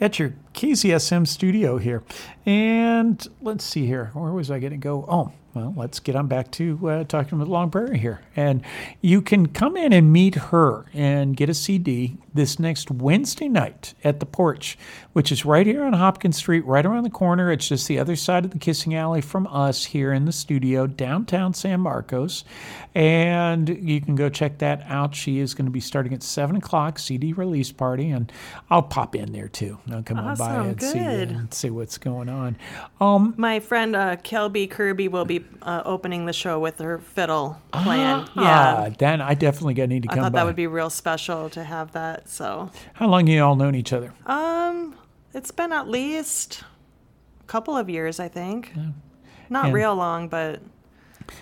at your KZSM studio here. And let's see here. Where was I going to go? Oh, well, let's get on back to uh, talking with Long Prairie here. And you can come in and meet her and get a CD this next Wednesday night at the porch, which is right here on Hopkins Street, right around the corner. It's just the other side of the kissing alley from us here in the studio, downtown San Marcos. And you can go check that out. She is going to be starting at 7 o'clock, CD release party. And I'll pop in there too. I'll come on by Awesome, and see, and see what's going on. Um, My friend uh, Kelby Kirby will be uh, opening the show with her fiddle playing. Ah, yeah. then I definitely got need to I come I thought by. that would be real special to have that. So, How long you all known each other? um, it's been at least a couple of years, I think. Not And- real long, but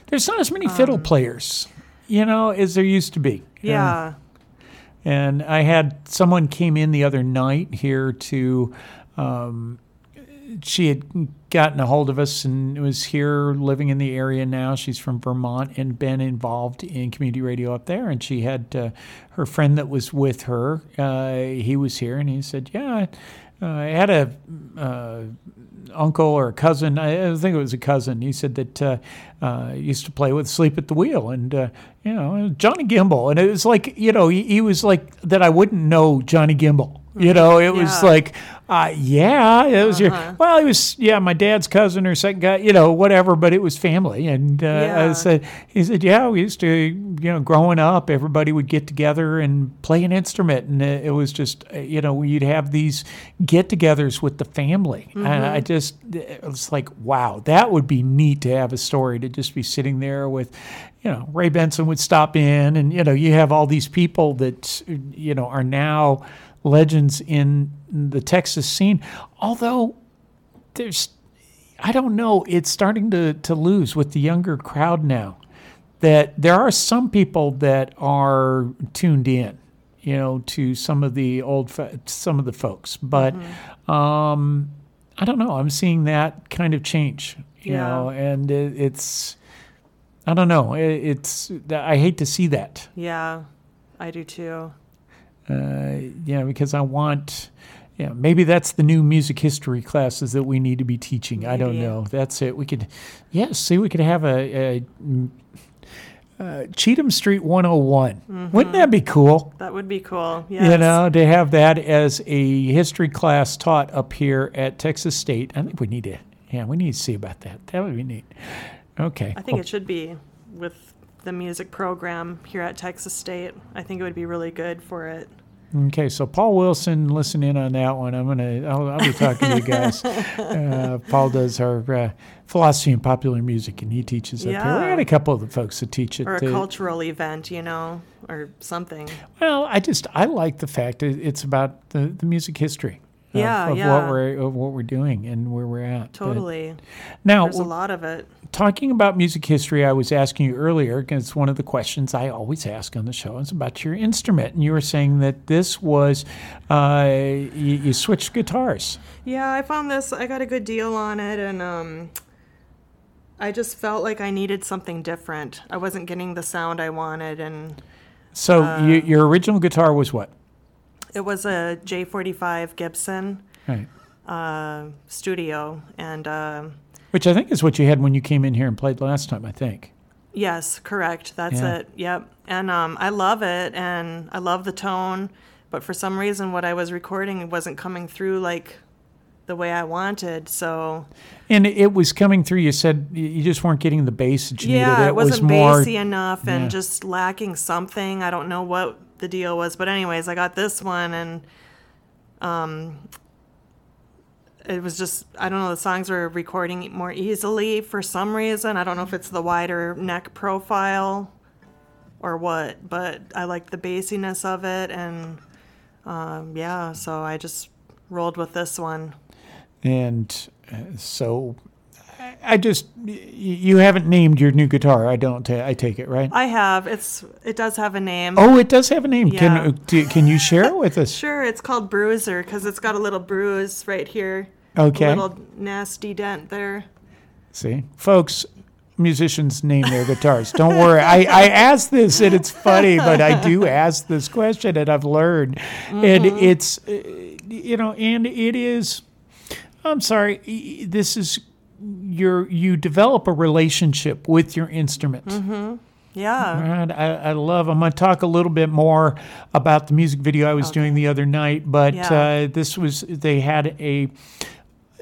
There's not as many fiddle players, you know, as there used to be. Um, yeah. And I had someone came in the other night here to, um, she had gotten a hold of us and was here living in the area now. She's from Vermont and been involved in community radio up there. And she had uh, her friend that was with her. Uh, he was here and he said, "Yeah, uh, I had a uh, uncle or a cousin. I, I think it was a cousin. He said that uh, uh, he used to play with Asleep at the Wheel, and uh, you know Johnny Gimble. and it was like you know he, he was like that. I wouldn't know Johnny Gimble. You know, it was like, uh, yeah, it was Uh-huh. your. Well, he was, yeah, my dad's cousin or second guy, you know, whatever. But it was family, and uh, I said, he said, yeah, we used to, you know, growing up, everybody would get together and play an instrument, and it, it was just, uh, you know, you'd have these get-togethers with the family. And I just, it was like, wow, that would be neat to have a story to just be sitting there with, you know, Ray Benson would stop in, and you know, you have all these people that, you know, are now legends in the Texas scene. Although there's, I don't know, it's starting to, to lose with the younger crowd now. That there are some people that are tuned in, you know, to some of the old, some of the folks, but um, I don't know. I'm seeing that kind of change, you Yeah. know, and it, it's, I don't know. It, it's, I hate to see that. Yeah, I do too. Uh, you know, because I want, yeah, maybe that's the new music history classes that we need to be teaching. I don't know. That's it. We could, yes, see, we could have a, a mm, uh, Cheatham Street 101. Wouldn't that be cool? That would be cool. Yes. You know, to have that as a history class taught up here at Texas State. I think we need to, yeah, we need to see about that. That would be neat. Okay. I think it should be with the music program here at Texas State. I think it would be really good for it. Okay, so Paul Wilson, listen in on that one. I'm gonna, I'll, I'll be talking to you guys. [laughs] Uh, Paul does our uh, philosophy and popular music, and he teaches up here. We Yeah. had a couple of the folks that teach it. Or a cultural event, you know, or something. well, I just I like the fact that it's about the, the music history. Of, Yeah, of what we're of what we're doing and where we're at. But Totally. now, There's a lot of it. Talking about music history, I was asking you earlier because it's one of the questions I always ask on the show. It's about your instrument, and you were saying that this was uh, you, you switched guitars. Yeah, I found this. I got a good deal on it, and um, I just felt like I needed something different. I wasn't getting the sound I wanted, and So Uh, you, your original guitar was what? it was a J45 Gibson Right. uh, studio, and uh, Which I think is what you had when you came in here and played last time. I think. yes, correct. That's Yeah. it. Yep. And um, I love it, and I love the tone, but for some reason, what I was recording wasn't coming through like the way I wanted. So And it was coming through. You said you just weren't getting the bass that you yeah, needed. it wasn't was more. bassy enough and yeah. just lacking something. I don't know what the deal was, but anyways, I got this one and um it was just I don't know, the songs were recording more easily for some reason. I don't know if it's the wider neck profile or what, but I like the bassiness of it and um yeah, so I just rolled with this one. And uh, so, I- just you haven't named your new guitar. I don't. I take it right. I have it's it does have a name. Oh, it does have a name. Yeah. Can do, can you share it with [laughs] us? Sure, it's called Bruiser because it's got a little bruise right here. Okay. A little nasty dent there. See, folks, musicians name their guitars. Don't worry. I, I asked this and it's funny, but I do [laughs] ask this question and I've learned. And it's, uh, you know, and it is, I'm sorry, this is your, you develop a relationship with your instrument. Yeah. Right. I, I love. I'm going to talk a little bit more about the music video I was doing the other night, but Yeah. uh, this was they had a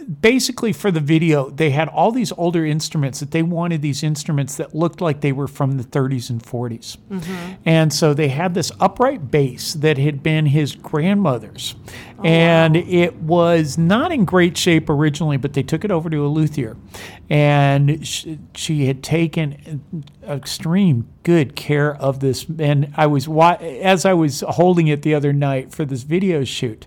basically for the video they had all these older instruments that they wanted these instruments that looked like they were from the 30s and 40s mm-hmm. and so they had this upright bass that had been his grandmother's. Oh, and it was not in great shape originally but they took it over to a luthier. And she, she had taken extreme good care of this. And i was as i was holding it the other night for this video shoot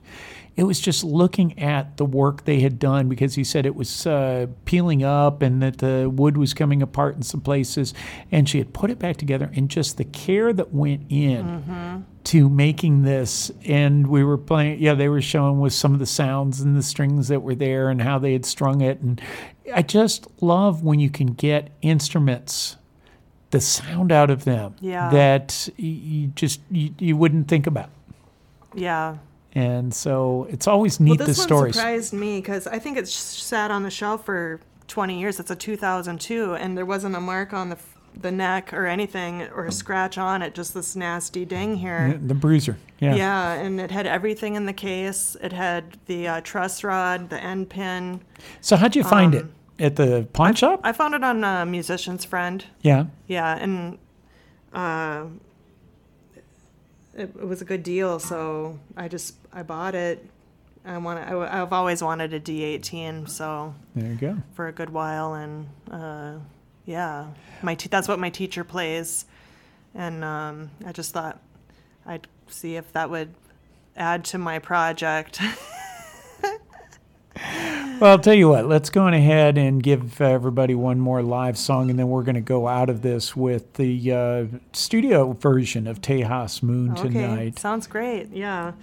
it was just looking at the work they had done because he said it was uh, peeling up and that the wood was coming apart in some places. And she had put it back together and just the care that went in to making this. And we were playing, yeah, they were showing with some of the sounds and the strings that were there and how they had strung it. And I just love when you can get instruments. The sound out of them Yeah. that you just you, you wouldn't think about. Yeah. And so it's always neat well, the this stories. one surprised me because I think it's sat on the shelf for 20 years. It's a 2002, and there wasn't a mark on the the neck or anything or a scratch on it. Just this nasty ding here. The bruiser. Yeah. Yeah, and it had everything in the case. It had the uh, truss rod, the end pin. So how'd you find it? At the pawn shop? I found it on a musician's friend. yeah. Yeah, and uh, it, it was a good deal, so I just I bought it. I want I, I've always wanted a D18, so There you go. for a good while, and uh, yeah, my te- that's what my teacher plays, and um, I just thought I'd see if that would add to my project. [laughs] Well, I'll tell you what, let's go on ahead and give everybody one more live song, and then we're going to go out of this with the uh, studio version of Tejas Moon okay, tonight. sounds great. Yeah,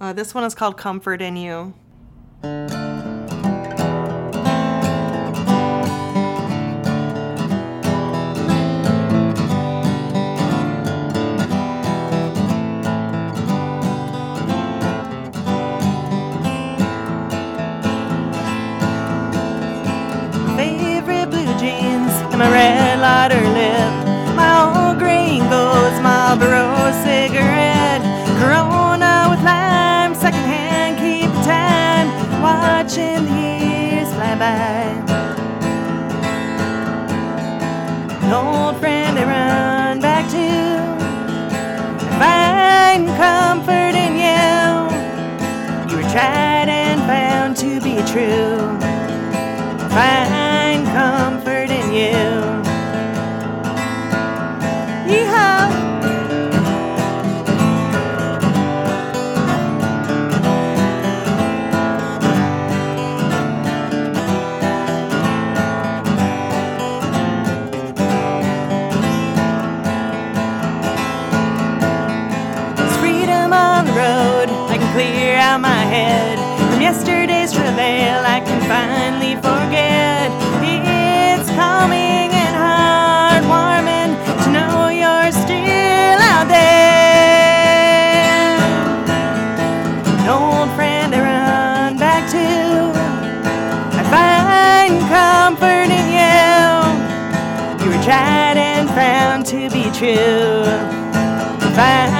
uh, this one is called "Comfort in You." An old friend I run back to. Find comfort in you. You were tried and found to be true head from yesterday's travail. I can finally forget. It's calming and heartwarming to know you're still out there. An old friend I run back to. I find comfort in you. You were tried and found to be true find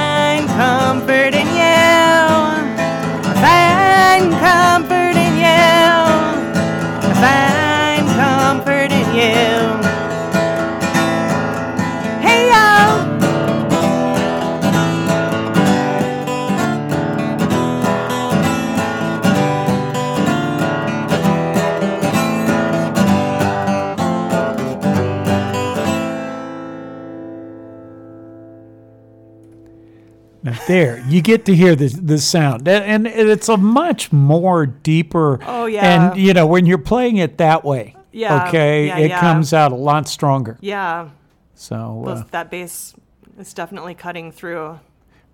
there, you get to hear the the sound, and, it's a much more deeper. Oh, yeah. And you know when you're playing it that way, Yeah, okay, yeah, it yeah. comes out a lot stronger. Yeah, So, uh, that bass is definitely cutting through.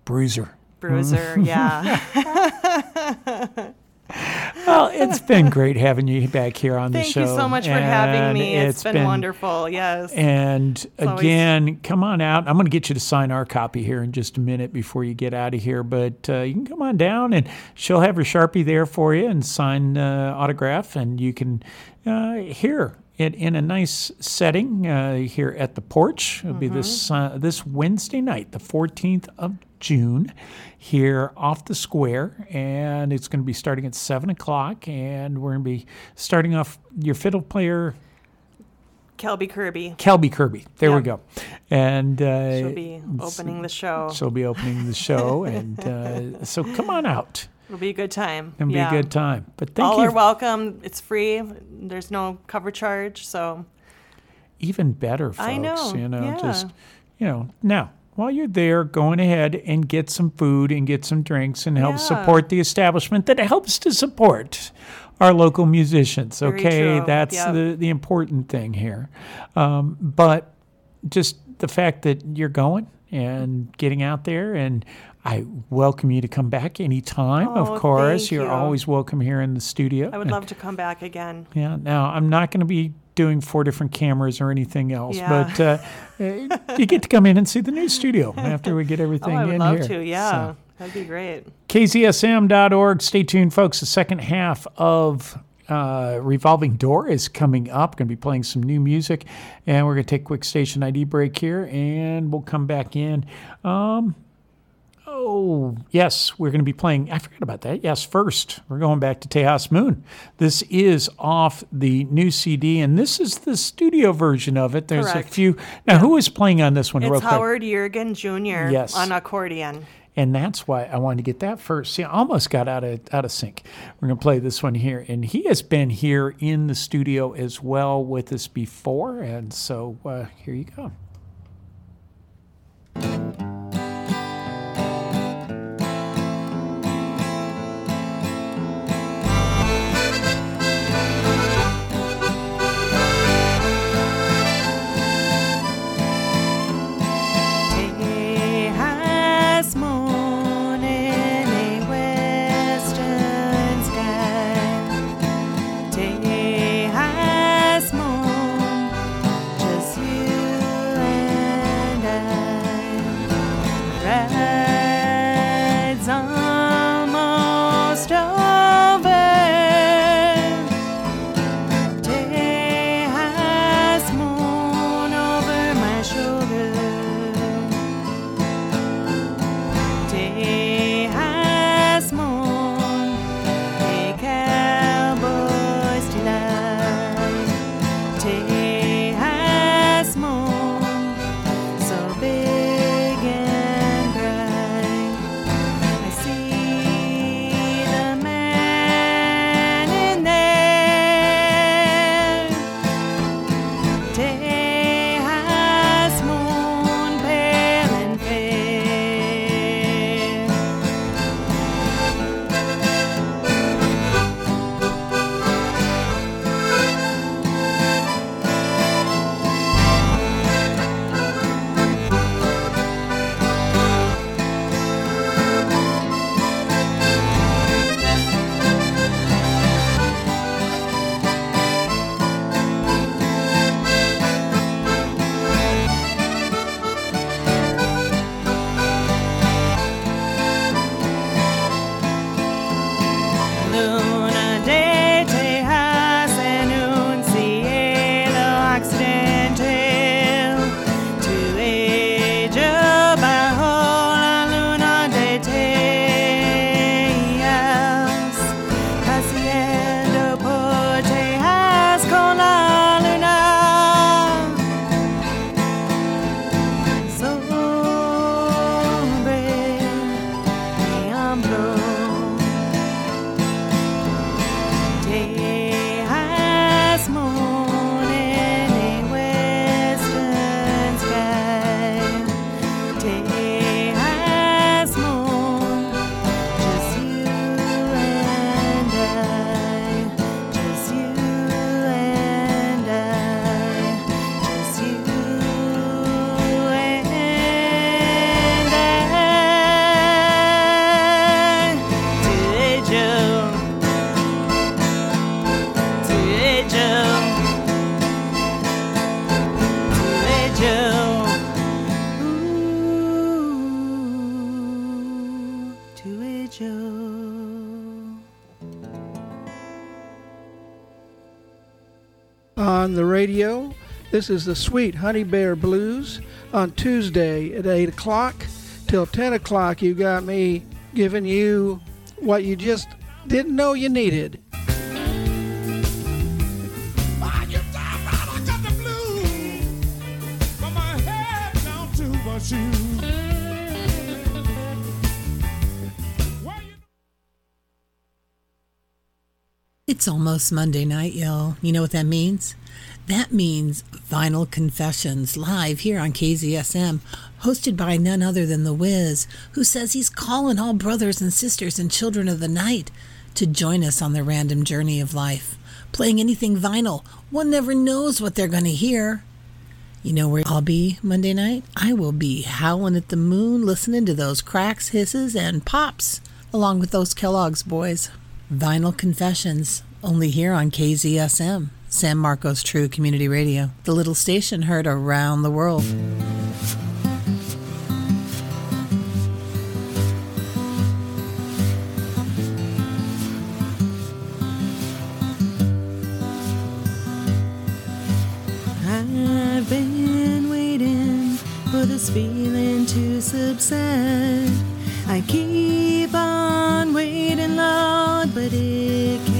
Bruiser. Bruiser, yeah. [laughs] [laughs] [laughs] Well, it's been great having you back here on the show. Thank you so much for having and me. it's been, wonderful. Yes. And always- again, come on out. I'm going to get you to sign our copy here in just a minute before you get out of here. But uh, you can come on down, and she'll have her sharpie there for you and sign uh, autograph, and you can uh, hear it in a nice setting uh, here at the porch. It'll be this Mm-hmm. uh, this Wednesday night, the 14th of June, here off the square, and it's going to be starting at seven o'clock, and we're going to be starting off your fiddle player. Kelby Kirby. Kelby Kirby. There we go. And uh, She'll be opening the show. she'll be opening the show, [laughs] and uh, so come on out. It'll be a good time. It'll yeah. be a good time. But thank you. All you. are welcome. It's free. There's no cover charge. So Even better, folks. Know, You know, yeah. just you know. Now, while you're there, going ahead and get some food and get some drinks and help Yeah. support the establishment that helps to support our local musicians. Okay, that's Yep. the the important thing here. Um, but just the fact that you're going and getting out there and I welcome you to come back anytime, Oh, of course. You're you. always welcome here in the studio. I would And- love to come back again. yeah. Now I'm not going to be doing four different cameras or anything else, Yeah. but uh, uh, you get to come in and see the new studio after we get everything [laughs] Oh, I would in love here. to. Yeah. So, That'd be great. KZSM.org. Stay tuned, folks. The second half of uh, Revolving Door is coming up. Going to be playing some new music, and we're going to take a quick station ID break here, and we'll come back in. Um, oh, yes, we're going to be playing. I forgot about that. Yes, first, we're going back to Tejas Moon. This is off the new CD, and this is the studio version of it. There's Correct. a few. Now, who is playing on this one? It's? Howard Jurgen Jr. Yes. on accordion. and that's why I wanted to get that first. See, I almost got out of out of sync. We're gonna play this one here, and he has been here in the studio as well with us before, and so uh, here you go. Radio. This is the Sweet Honey Bear Blues on Tuesday at 8 o'clock till 10 o'clock. You got me giving you what you just didn't know you needed. It's almost Monday night, y'all. You know what that means? That means Vinyl Confessions live here on KZSM, hosted by none other than The Wiz, who says he's calling all brothers and sisters and children of the night to join us on the random journey of life. Playing anything vinyl, one never knows what they're going to hear. You know where I'll be Monday night? I will be howling at the moon, listening to those cracks, hisses, and pops, along with those Kellogg's boys. Vinyl Confessions, only here on KZSM, San Marcos True Community Radio, the little station heard around the world. I've been waiting for this feeling to subside. I keep on waiting, Lord, but it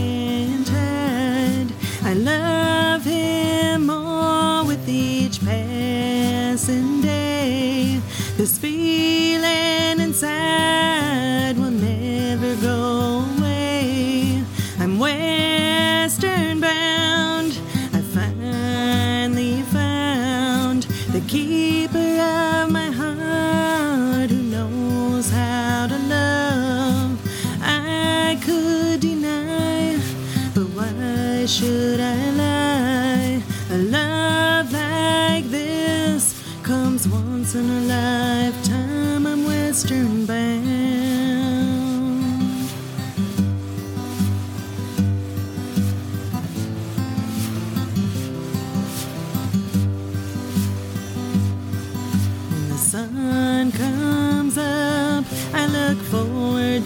This feeling inside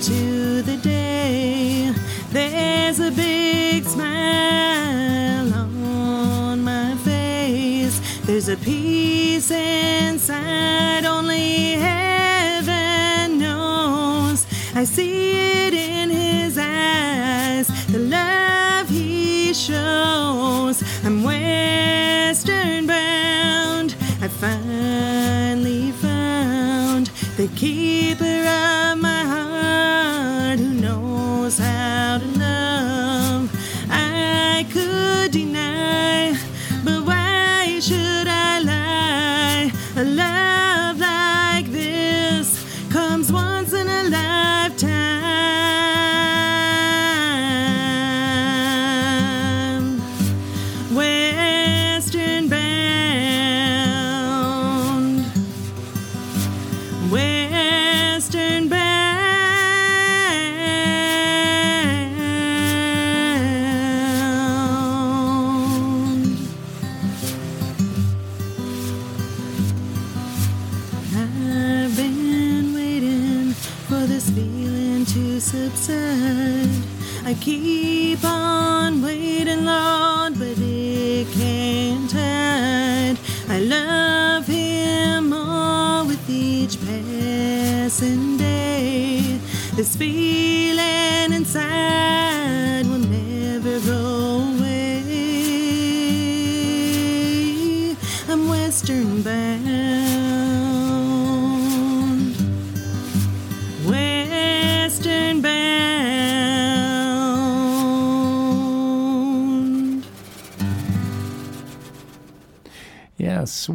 to the day. There's a big smile on my face. There's a peace inside only heaven knows. I see it in his eyes, the love he shows. I'm western bound. I finally found the keeper of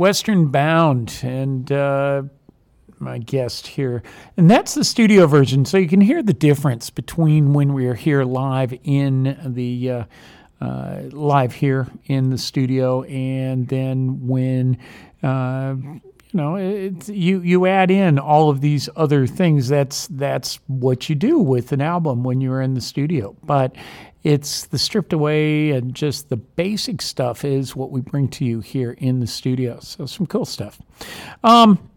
Western Bound, and uh, my guest here. And that's the studio version, so you can hear the difference between when we are here live in the. Uh, uh, live here in the studio, and then when uh, you know you you add in all of these other things. That's that's what you do with an album when you're in the studio. But it's the stripped away and just the basic stuff is what we bring to you here in the studio. So some cool stuff. Um,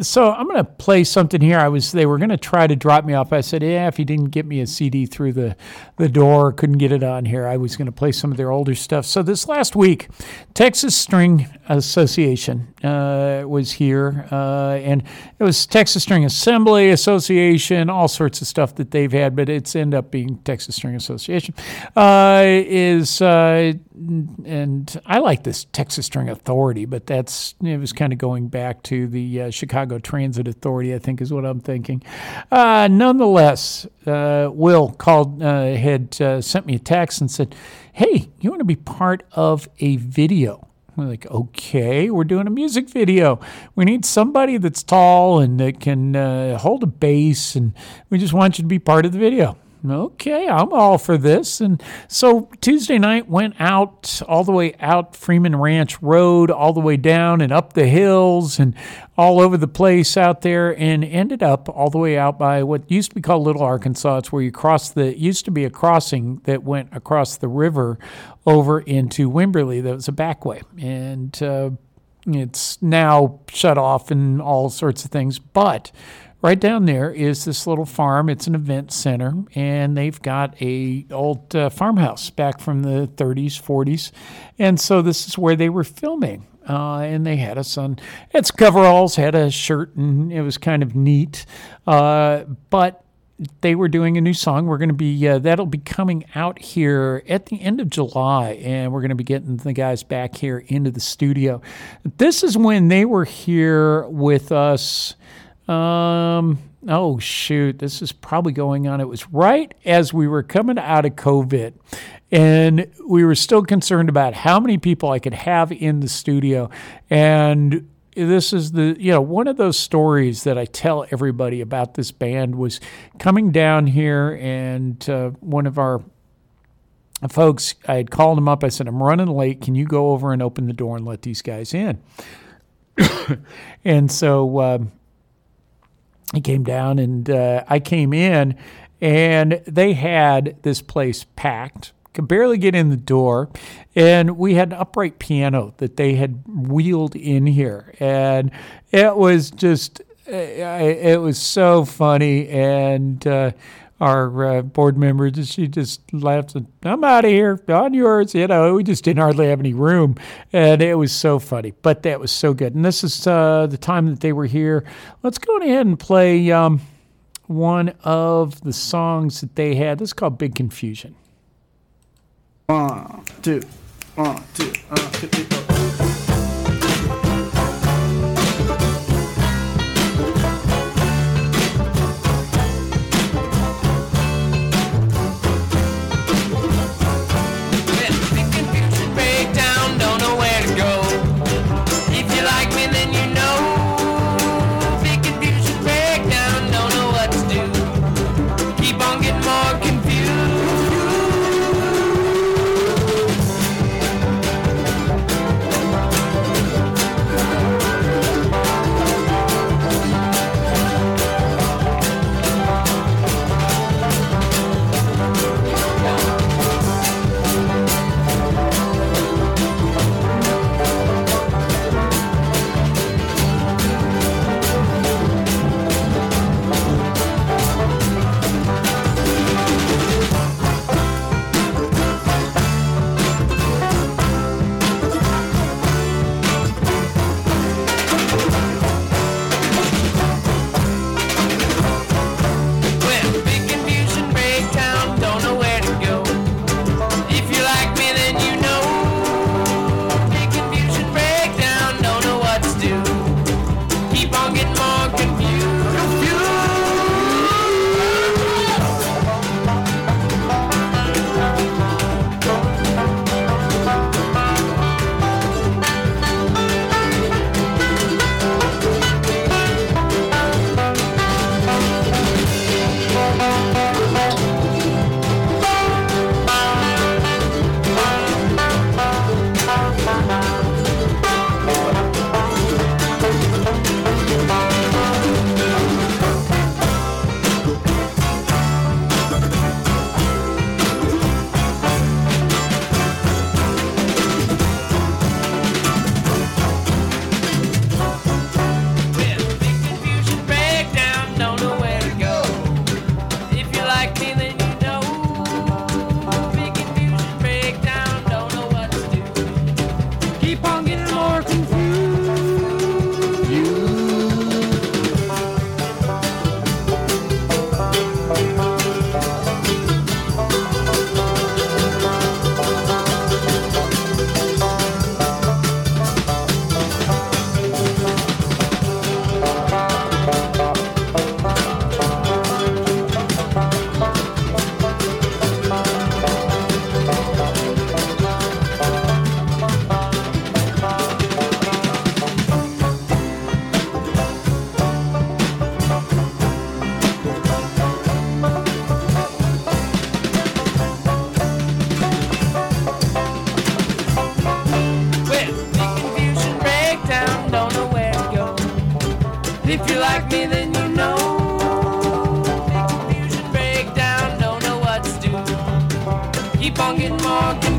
so I'm going to play something here. I was they were going to try to drop me off. I said, "Yeah, if you didn't get me a CD through the the door, couldn't get it on here. I was going to play some of their older stuff." So this last week, Texas String Association uh, was here, uh, and it was Texas String Assembly Association, all sorts of stuff that they've had, but it's end up being Texas String Association. Uh, is uh, and I like this Texas String Authority, but that's it was kind of going back to the uh, Chicago Transit Authority, I think is what I'm thinking. Uh, nonetheless, Will called had sent me a text and said, "Hey, you want to be part of a video?" We're like, okay, we're doing a music video. We need somebody that's tall and that can uh, hold a bass, and we just want you to be part of the video okay, I'm all for this. And so Tuesday night went out all the way out Freeman Ranch Road, all the way down and up the hills and all over the place out there, and ended up all the way out by what used to be called Little Arkansas. It's where you cross the, used to be a crossing that went across the river over into Wimberley. That was a back way. And, uh, it's now shut off and all sorts of things, but right down there is this little farm. It's an event center, and they've got a old uh, farmhouse back from the 30s, 40s, and so this is where they were filming uh, and they had us on. It's coveralls, had a shirt, and it was kind of neat. Uh, but they were doing a new song. We're going to be uh, that'll be coming out here at the end of July, and we're going to be getting the guys back here into the studio. This is when they were here with us. Um, oh shoot, this is probably going on. It was right as we were coming out of COVID, and we were still concerned about how many people I could have in the studio, and this is the you know one of those stories that I tell everybody about this band was coming down here and uh, one of our folks I had called him up. I said I'm running late. Can you go over and open the door and let these guys in? [coughs] And so um, he came down and uh, I came in and they had this place packed could barely get in the door. And we had an upright piano that they had wheeled in here. And it was just, it was so funny. And uh, our uh, board member, she just laughed and, I'm out of here, on yours. You know, we just didn't hardly have any room. And it was so funny. But that was so good. And this is uh, the time that they were here. Let's go ahead and play. Um, one of the songs that they had. This is called Big Confusion. One, two, one, two, one, two, three, four. if you like me, then you know. Confusion, breakdown, don't know what to do. Keep on getting more.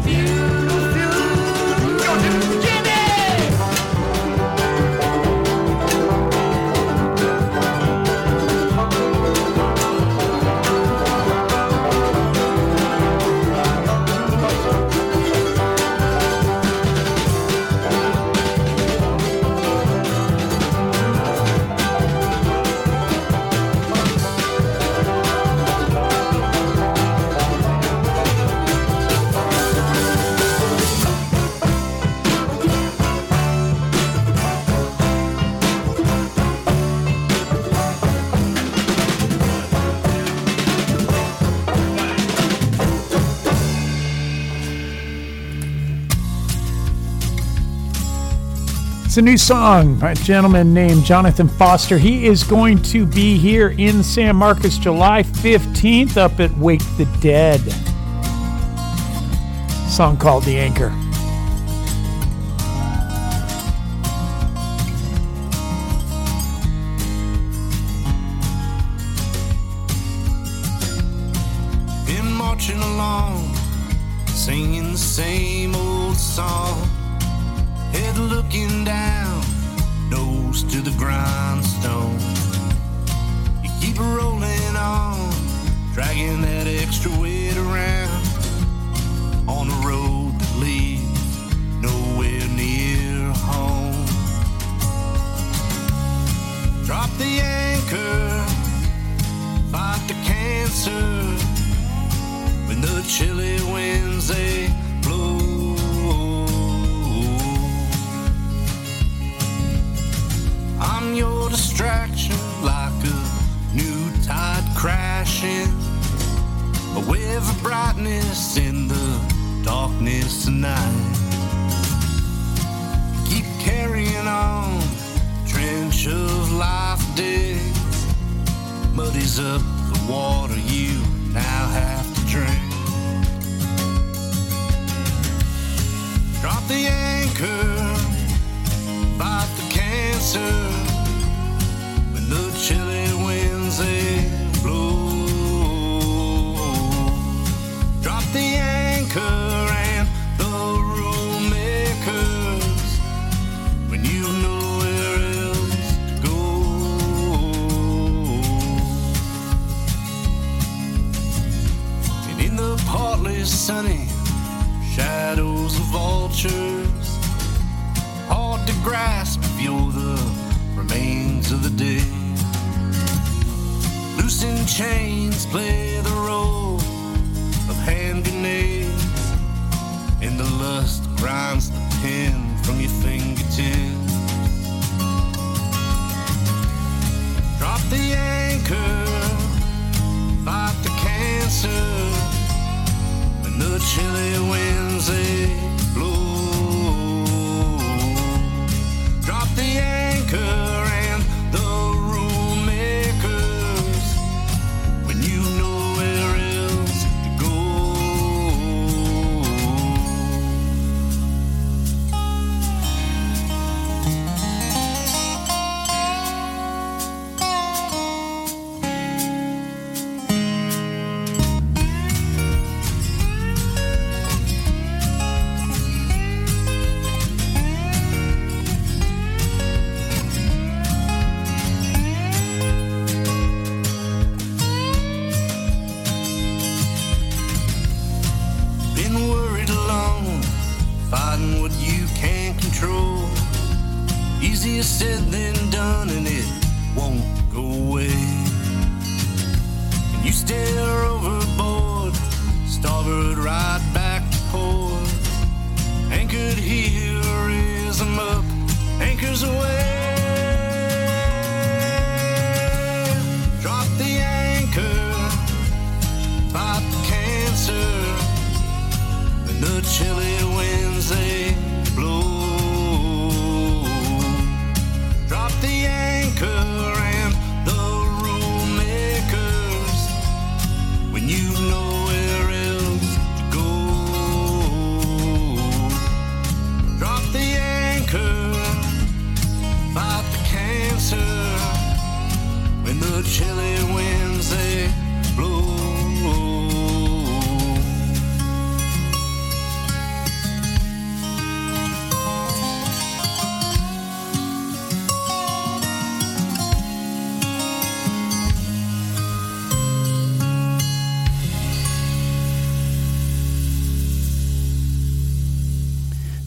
It's a new song by a gentleman named Jonathon Foster. He is going to be here in San Marcos July 15th up at Wake the Dead. Song called The Anchor.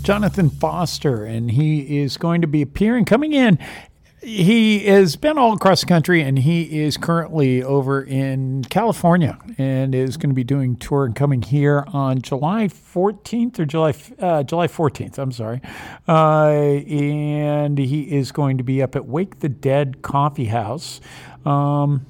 Jonathon Foster, and he is going to be appearing, coming in. He has been all across the country, and he is currently over in California and is going to be doing tour and coming here on July 14th or July uh, July 14th. I'm sorry, uh, and he is going to be up at Wake the Dead Coffee House. Um,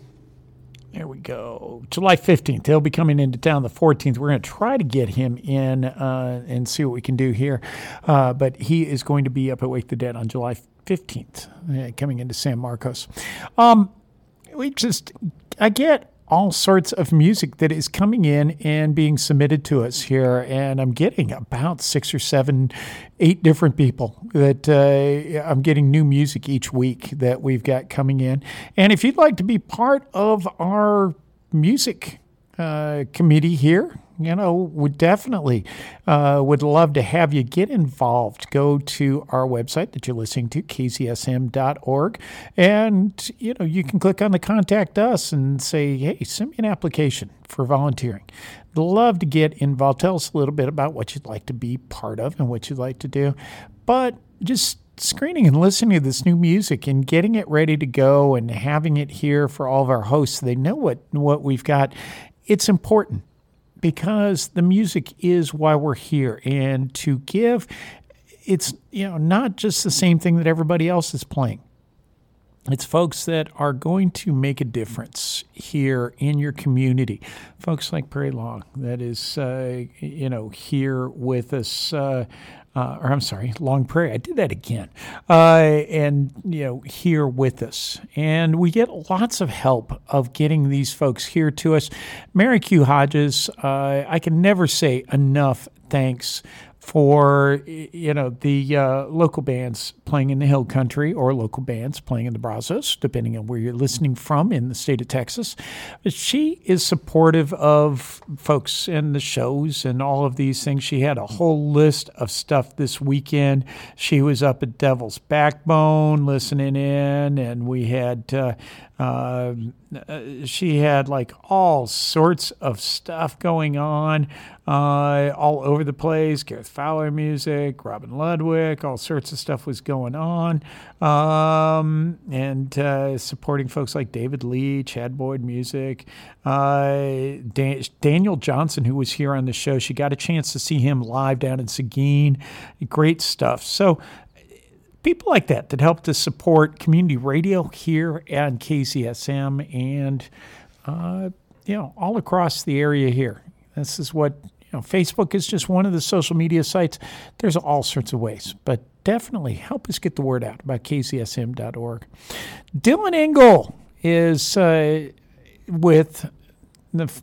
there we go. July 15th. He'll be coming into town the 14th. We're going to try to get him in uh, and see what we can do here. Uh, but he is going to be up at Wake the Dead on July 15th, uh, coming into San Marcos. Um, we just, I get all sorts of music that is coming in and being submitted to us here. And I'm getting about six or seven, eight different people that uh, I'm getting new music each week that we've got coming in. And if you'd like to be part of our music uh, committee here, you know, would definitely uh, would love to have you get involved. Go to our website that you're listening to, kzsm.org, and you know you can click on the contact us and say, hey, send me an application for volunteering. Love to get involved. Tell us a little bit about what you'd like to be part of and what you'd like to do, but just screening and listening to this new music and getting it ready to go and having it here for all of our hosts. They know what what we've got. It's important because the music is why we're here and to give it's you know not just the same thing that everybody else is playing it's folks that are going to make a difference here in your community. Folks like Prairie Long, that is, uh, you know, here with us uh, uh, or I'm sorry, Long Prairie. I did that again. Uh, and, you know, here with us. And we get lots of help of getting these folks here to us. Mary Q. Hodges, uh, I can never say enough thanks for you know the uh, local bands playing in the hill country or local bands playing in the brazos depending on where you're listening from in the state of texas. But she is supportive of folks and the shows and all of these things. She had a whole list of stuff this weekend. She was up at devil's backbone listening in and we had uh, uh, she had like all sorts of stuff going on uh, all over the place. Gareth Fowler music, Robin Ludwig, all sorts of stuff was going on. Um, and uh, supporting folks like David Lee, Chad Boyd music. Uh, Dan- Daniel Johnson, who was here on the show, she got a chance to see him live down in Seguin. Great stuff. So people like that that help to support community radio here at KZSM and uh, you know all across the area here. This is what know. Facebook is just one of the social media sites. There's all sorts of ways, but definitely help us get the word out about kzsm.org. Dylan Engle is uh, with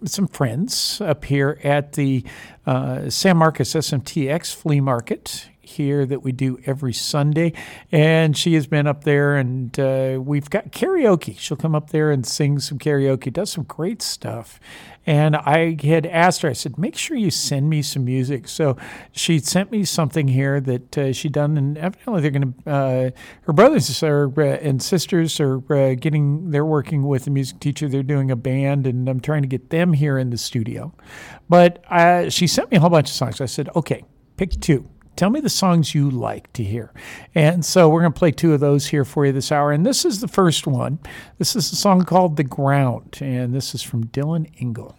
some friends up here at the uh, San Marcos SMTX flea market here that we do every Sunday. And she has been up there, and uh, we've got karaoke. She'll come up there and sing some karaoke, does some great stuff. And I had asked her, I said, make sure you send me some music. So she sent me something here that uh, she done, and evidently they're going to, uh, her brothers are, uh, and sisters are uh, getting, they're working with a music teacher. They're doing a band, and I'm trying to get them here in the studio. But uh, she sent me a whole bunch of songs. I said, okay, pick two Tell me the songs you like to hear. And so we're going to play two of those here for you this hour. And this is the first one. This is a song called The Ground, and this is from Dylan Engle.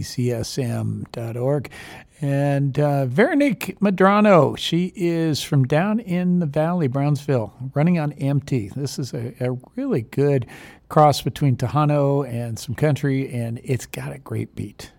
kzsm.org. And uh, Veronique Medrano, she is from down in the valley, Brownsville, running on empty. This is a, a really good cross between Tejano and some country, and it's got a great beat.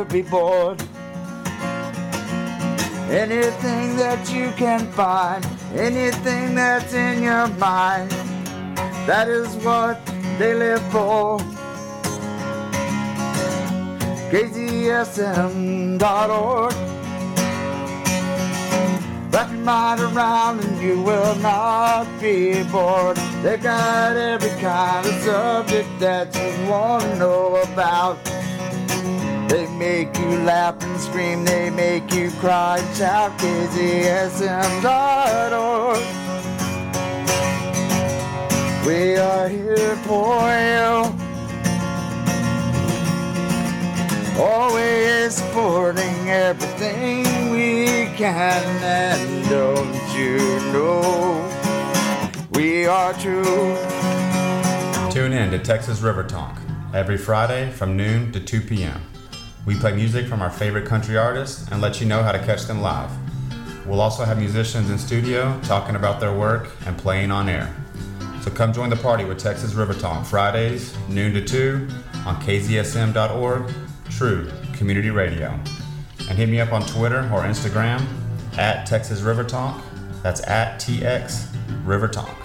Never be bored. Anything that you can find, anything that's in your mind, that is what they live for. KZSM.org. Wrap your mind around and you will not be bored. They've got every kind of subject that you want to know about. Make you laugh and scream, they make you cry shout. KZSM.org. We are here for you. Always supporting everything we can, and don't you know we are true. Tune in to Texas River Talk every Friday from noon to 2 p.m. We play music from our favorite country artists and let you know how to catch them live. We'll also have musicians in studio talking about their work and playing on air. So come join the party with Texas River Talk Fridays, noon to 2 on kzsm.org, True Community Radio. And hit me up on Twitter or Instagram at Texas River Talk. That's at TX River Talk.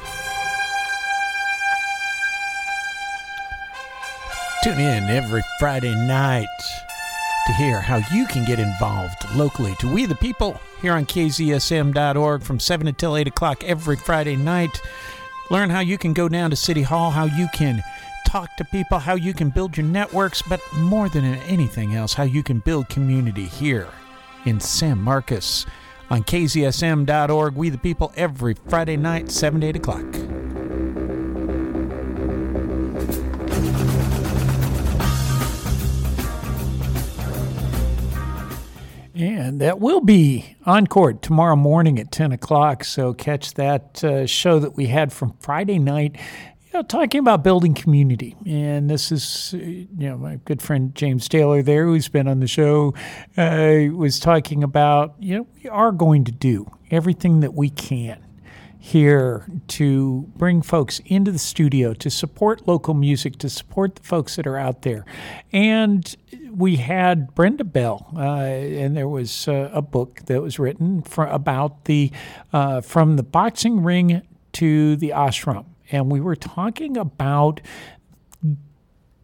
Tune in every Friday night to hear how you can get involved locally to We the People here on KZSM.org from 7 until 8 o'clock every Friday night. Learn how you can go down to City Hall, how you can talk to people, how you can build your networks, but more than anything else, how you can build community here in San Marcos on KZSM.org. We the People every Friday night, 7 to 8 o'clock. And that will be encore tomorrow morning at 10 o'clock. So catch that uh, show that we had from Friday night, you know, talking about building community. And this is, uh, you know, my good friend James Taylor there, who's been on the show, uh, was talking about, you know, we are going to do everything that we can here to bring folks into the studio to support local music, to support the folks that are out there. And we had Brenda Bell, uh, and there was uh, a book that was written for, about the uh, from the boxing ring to the ashram, and we were talking about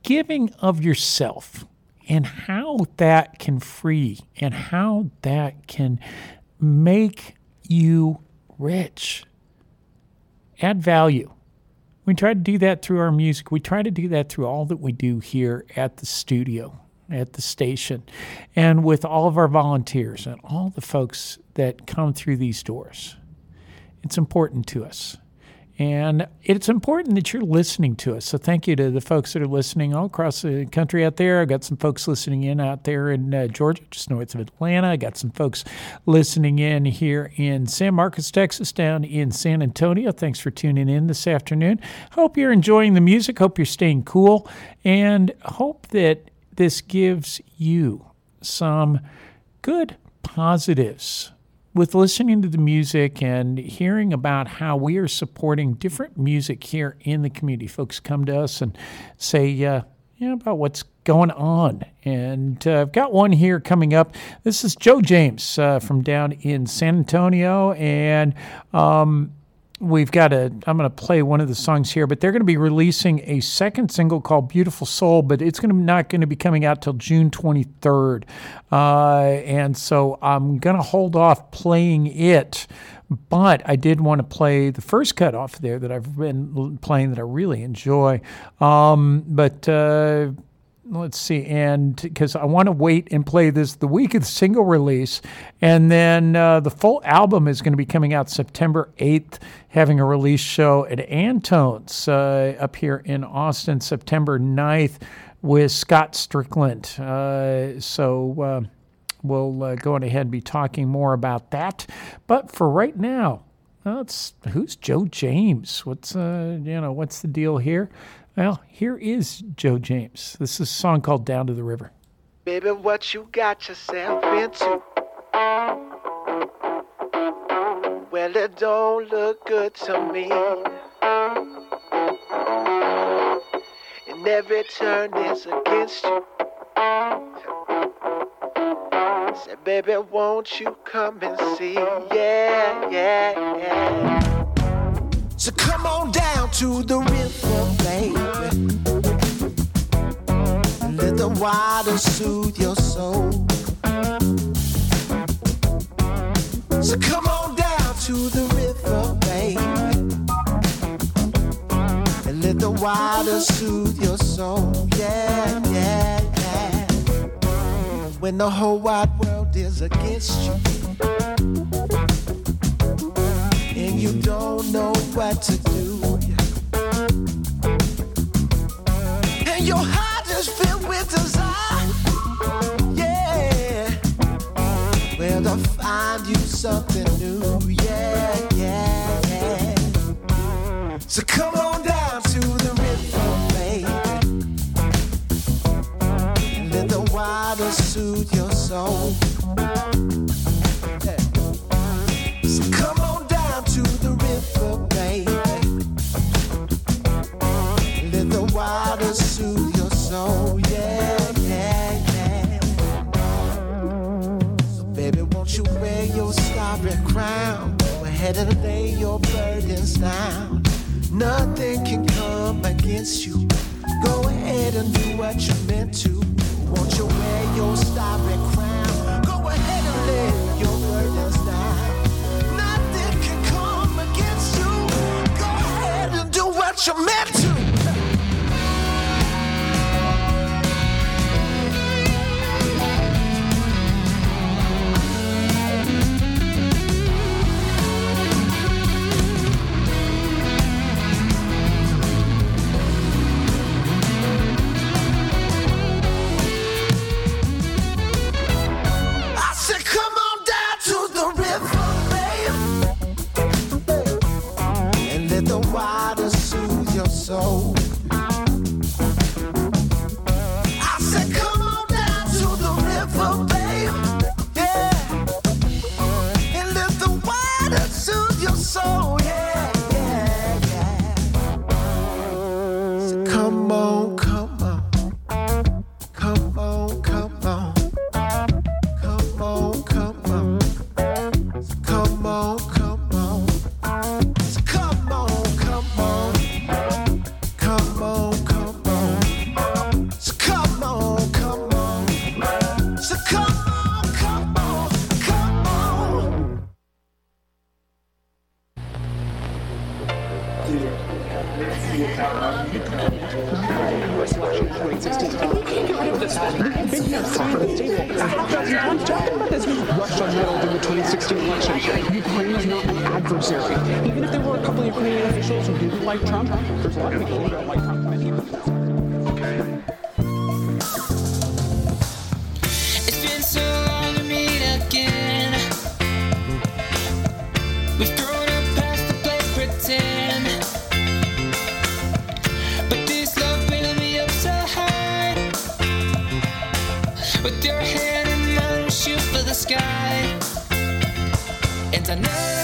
giving of yourself and how that can free and how that can make you rich add value. We try to do that through our music. We try to do that through all that we do here at the studio, at the station, and with all of our volunteers and all the folks that come through these doors. It's important to us. And it's important that you're listening to us. So thank you to the folks that are listening all across the country out there. I got some folks listening in out there in uh, Georgia, just north of Atlanta. I got some folks listening in here in San Marcos, Texas, down in San Antonio. Thanks for tuning in this afternoon. Hope you're enjoying the music. Hope you're staying cool, and hope that this gives you some good positives with listening to the music and hearing about how we are supporting different music here in the community, folks come to us and say, uh, about what's going on. And uh, I've got one here coming up. This is Jo James uh, from down in San Antonio. And um, we've got a i'm going to play one of the songs here but they're going to be releasing a second single called beautiful soul but it's going to not going to be coming out till june 23rd uh, and so i'm going to hold off playing it but I did want to play the first cut off there that I've been playing that I really enjoy. Um, but uh, let's see, and because I want to wait and play this the week of the single release, and then uh, the full album is going to be coming out September 8th, having a release show at Antone's uh, up here in Austin, September 9th with Scott Strickland. Uh, so uh, we'll uh, go on ahead and be talking more about that. But for right now, well, it's who's Jo James? What's uh, you know, what's the deal here? Well, here is Jo James. This is a song called Down to the River. Baby, what you got yourself into? Well, it don't look good to me. And every turn is against you. Said, baby, won't you come and see? Yeah, yeah, yeah. So come on down to the river, baby. Let the water soothe your soul. So come on down to the river, baby. And let the water soothe your soul. Yeah, yeah. When the whole wide world is against you. And you don't know what to do. And your heart is filled with desire. Yeah. Well, to find you something new. And lay your burdens down. Nothing can come against you. Go ahead and do what you're meant to. Won't you wear your starry crown? Go ahead and lay your burdens down. Nothing can come against you. Go ahead and do what you meant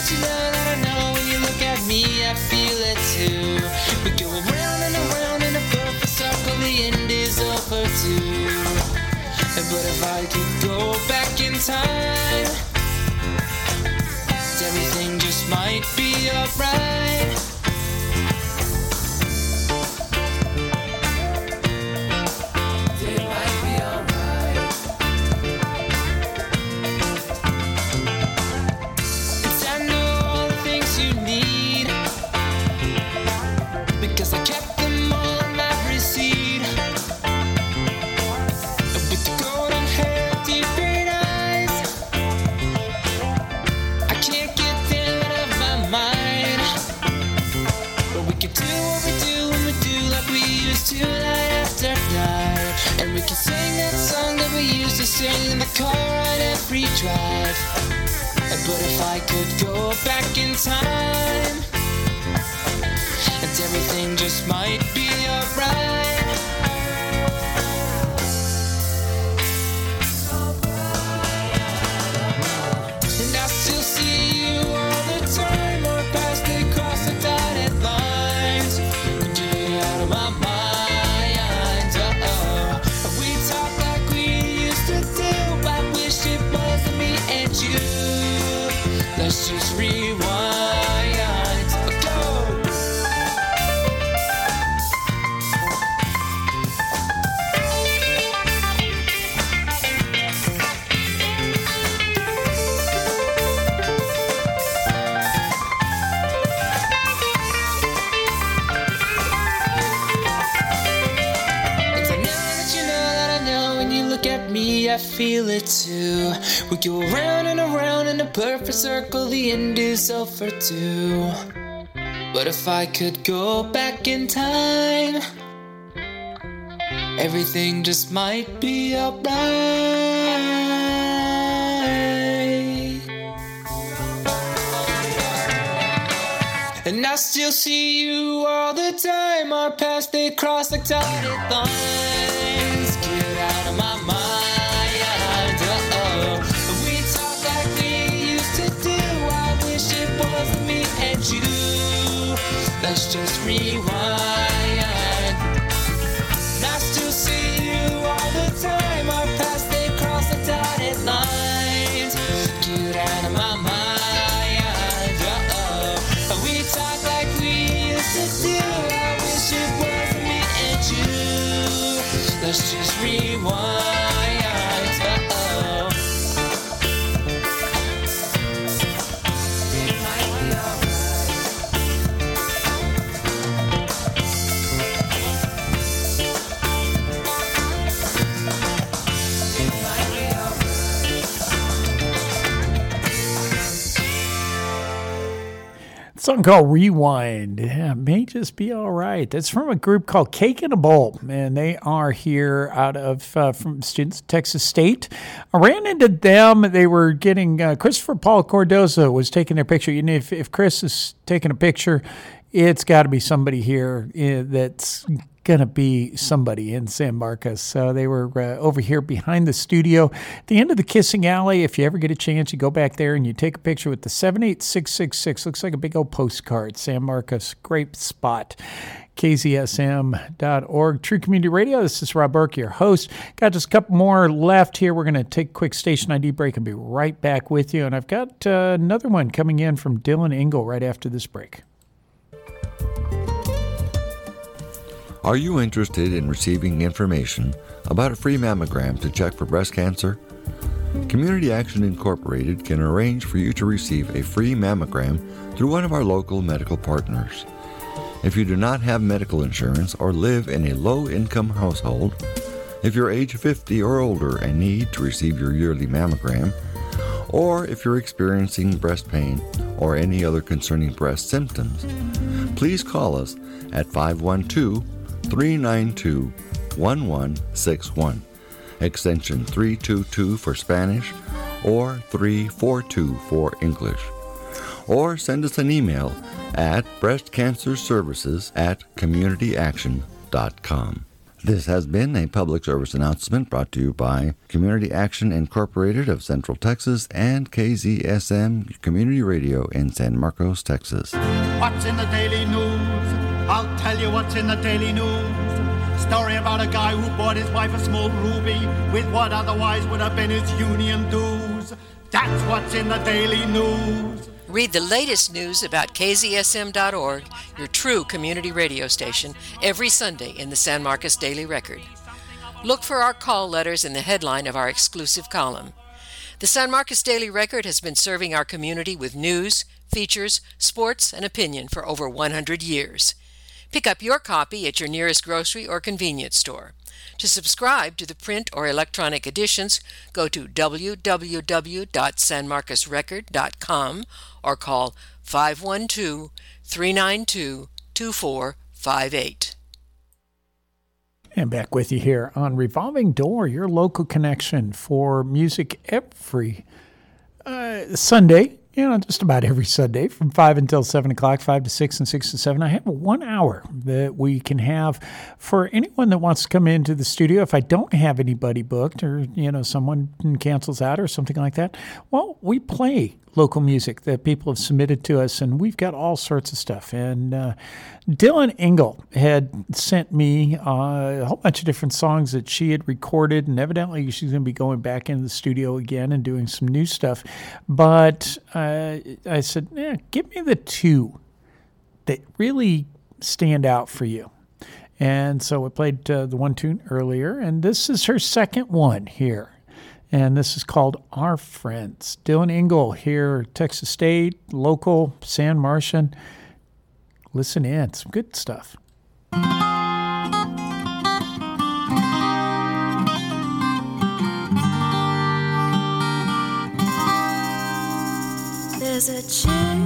You know that I know when you look at me, I feel it too. We go around and around in a perfect circle, the end is over too. But if I could go back in time, everything just might be alright. But if I could go back in time, and everything just might be alright. Feel it too. We go around and around in a perfect circle, the end is over too. But if I could go back in time, everything just might be alright. And I still see you all the time. Our paths they cross like dotted lines. Get out of my mind. Just rewind. I still see you all the time. Our paths they cross like dotted lines. Get out of my mind. Uh-oh. We talk like we used to do. I wish it was me and you. Let's just rewind. Song called Rewind. Yeah, may just be all right. That's from a group called Cake in a Bowl, and they are here out of uh, from students Texas State. I ran into them. They were getting uh, Christopher Paul Cordoza was taking their picture. You know, if, if Chris is taking a picture, it's got to be somebody here uh, that's going to be somebody in San Marcos. So they were uh, over here behind the studio. At the end of the Kissing Alley, if you ever get a chance, you go back there and you take a picture with the 78666. Looks like a big old postcard. San Marcos, great spot. KZSM.org. True Community Radio. This is Rob Roark, your host. Got just a couple more left here. We're going to take a quick station ID break and be right back with you. And I've got uh, another one coming in from Dylan Engle right after this break. Are you interested in receiving information about a free mammogram to check for breast cancer? Community Action Incorporated can arrange for you to receive a free mammogram through one of our local medical partners. If you do not have medical insurance or live in a low income household, if you're age 50 or older and need to receive your yearly mammogram, or if you're experiencing breast pain or any other concerning breast symptoms, please call us at 512 392 1161, extension 322 for Spanish or 342 for English. Or send us an email at breastcancerservices at communityaction.com. This has been a public service announcement brought to you by Community Action Incorporated of Central Texas and KZSM Community Radio in San Marcos, Texas. What's in the daily news? I'll tell you what's in the daily news. Story about a guy who bought his wife a small ruby with what otherwise would have been his union dues. That's what's in the daily news. Read the latest news about KZSM.org, your true community radio station, every Sunday in the San Marcos Daily Record. Look for our call letters in the headline of our exclusive column. The San Marcos Daily Record has been serving our community with news, features, sports, and opinion for over 100 years. Pick up your copy at your nearest grocery or convenience store. To subscribe to the print or electronic editions, go to www.sanmarcosrecord.com or call 512 392 2458. And back with you here on Revolving Door, your local connection for music every uh, Sunday. You know, just about every Sunday from 5 until 7 o'clock, 5 to 6 and 6 to 7. I have one hour that we can have for anyone that wants to come into the studio. If I don't have anybody booked or, you know, someone cancels out or something like that, well, we play local music that people have submitted to us, and we've got all sorts of stuff. And uh, Dylan Engle had sent me uh, a whole bunch of different songs that she had recorded, and evidently she's going to be going back into the studio again and doing some new stuff. But uh, I said, yeah, give me the two that really stand out for you. And so we played uh, the one tune earlier, and this is her second one here and this is called Our Friends. Dylan Engle here, Texas State, local, San Martian. Listen in, some good stuff. There's a chance.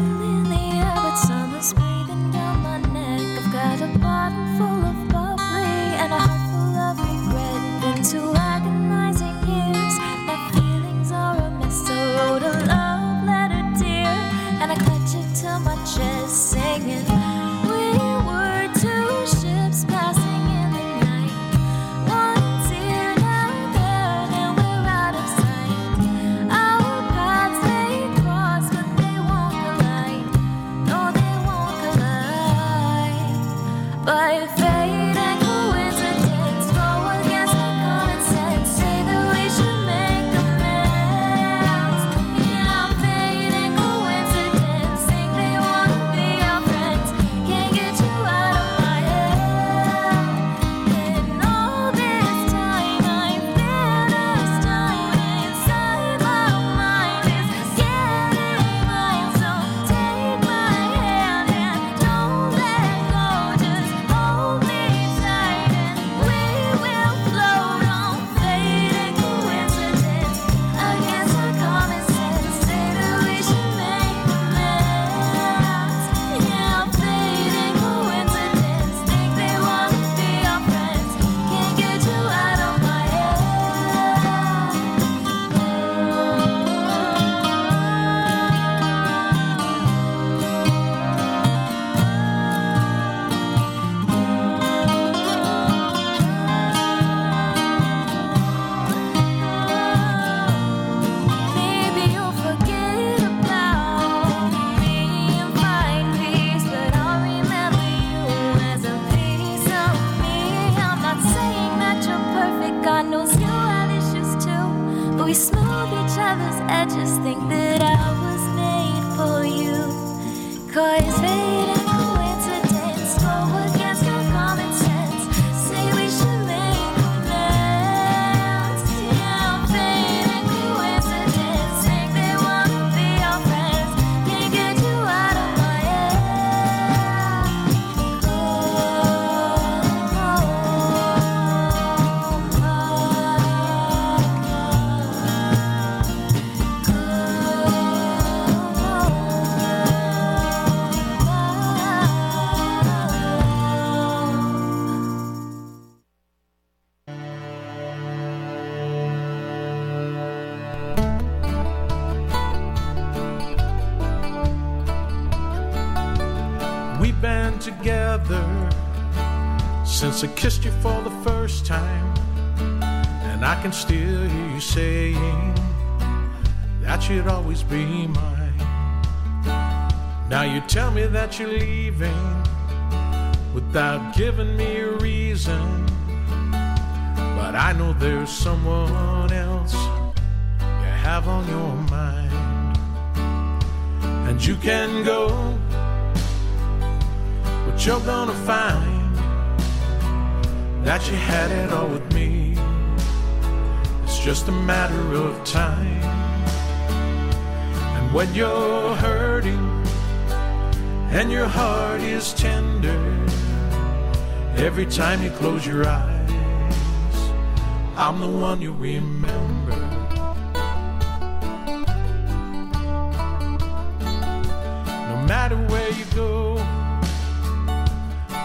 That you're leaving without giving me a reason. But I know there's someone else you have on your mind. And you can go but you're gonna find that you had it all with me. It's just a matter of time. And when you're hurting and your heart is tender, every time you close your eyes, I'm the one you remember. No matter where you go,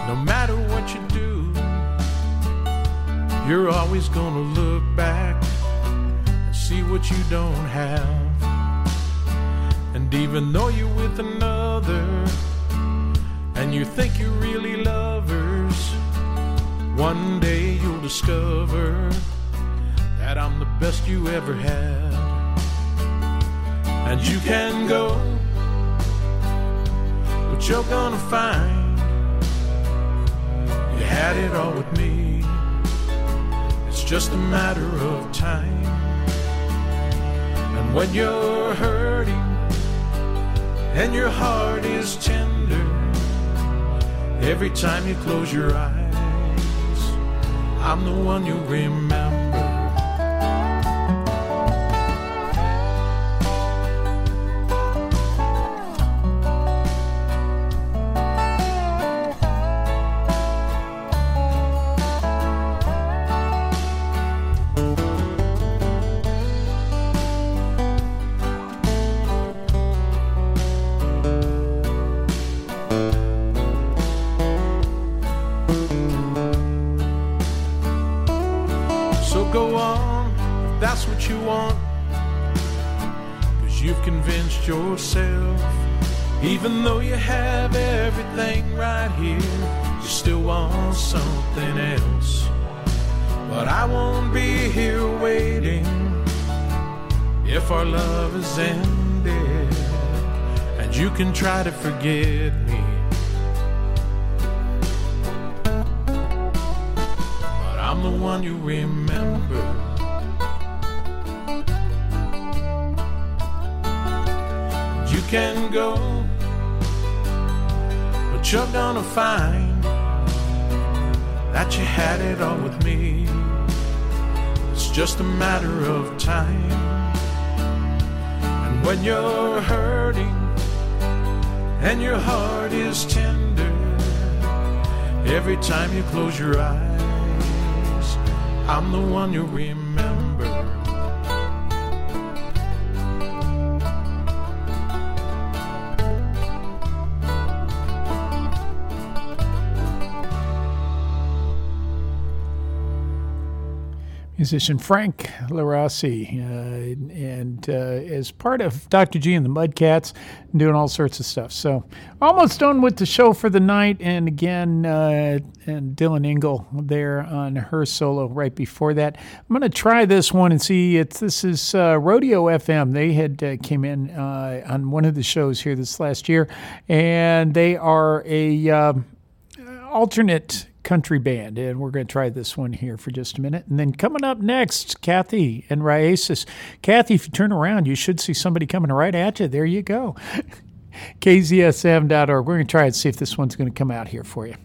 no matter what you do, you're always gonna look back and see what you don't have. And even though another and you think you're really lovers, one day you'll discover that I'm the best you ever had. And you can go, but you're gonna find you had it all with me. It's just a matter of time. And when you're hurting and your heart is tender, every time you close your eyes, I'm the one you remember. Try to forget me. But I'm the one you remember. You can go, but you're gonna find that you had it all with me. It's just a matter of time. And when you're hurting and your heart is tender, every time you close your eyes, I'm the one you remember. Musician Frank Larossi, uh, and uh, as part of Dr. G and the Mudcats, doing all sorts of stuff. So, almost done with the show for the night. And again, uh, and Dylan Engle there on her solo right before that. I'm going to try this one and see. It's this is uh, Rodeo FM. They had uh, came in uh, on one of the shows here this last year, and they are a alternate country band, and we're going to try this one here for just a minute. And then coming up next, Kathy and Ryasis. Kathy, if you turn around, you should see somebody coming right at you. There you go. [laughs] KZSM.org. We're going to try and see if this one's going to come out here for you.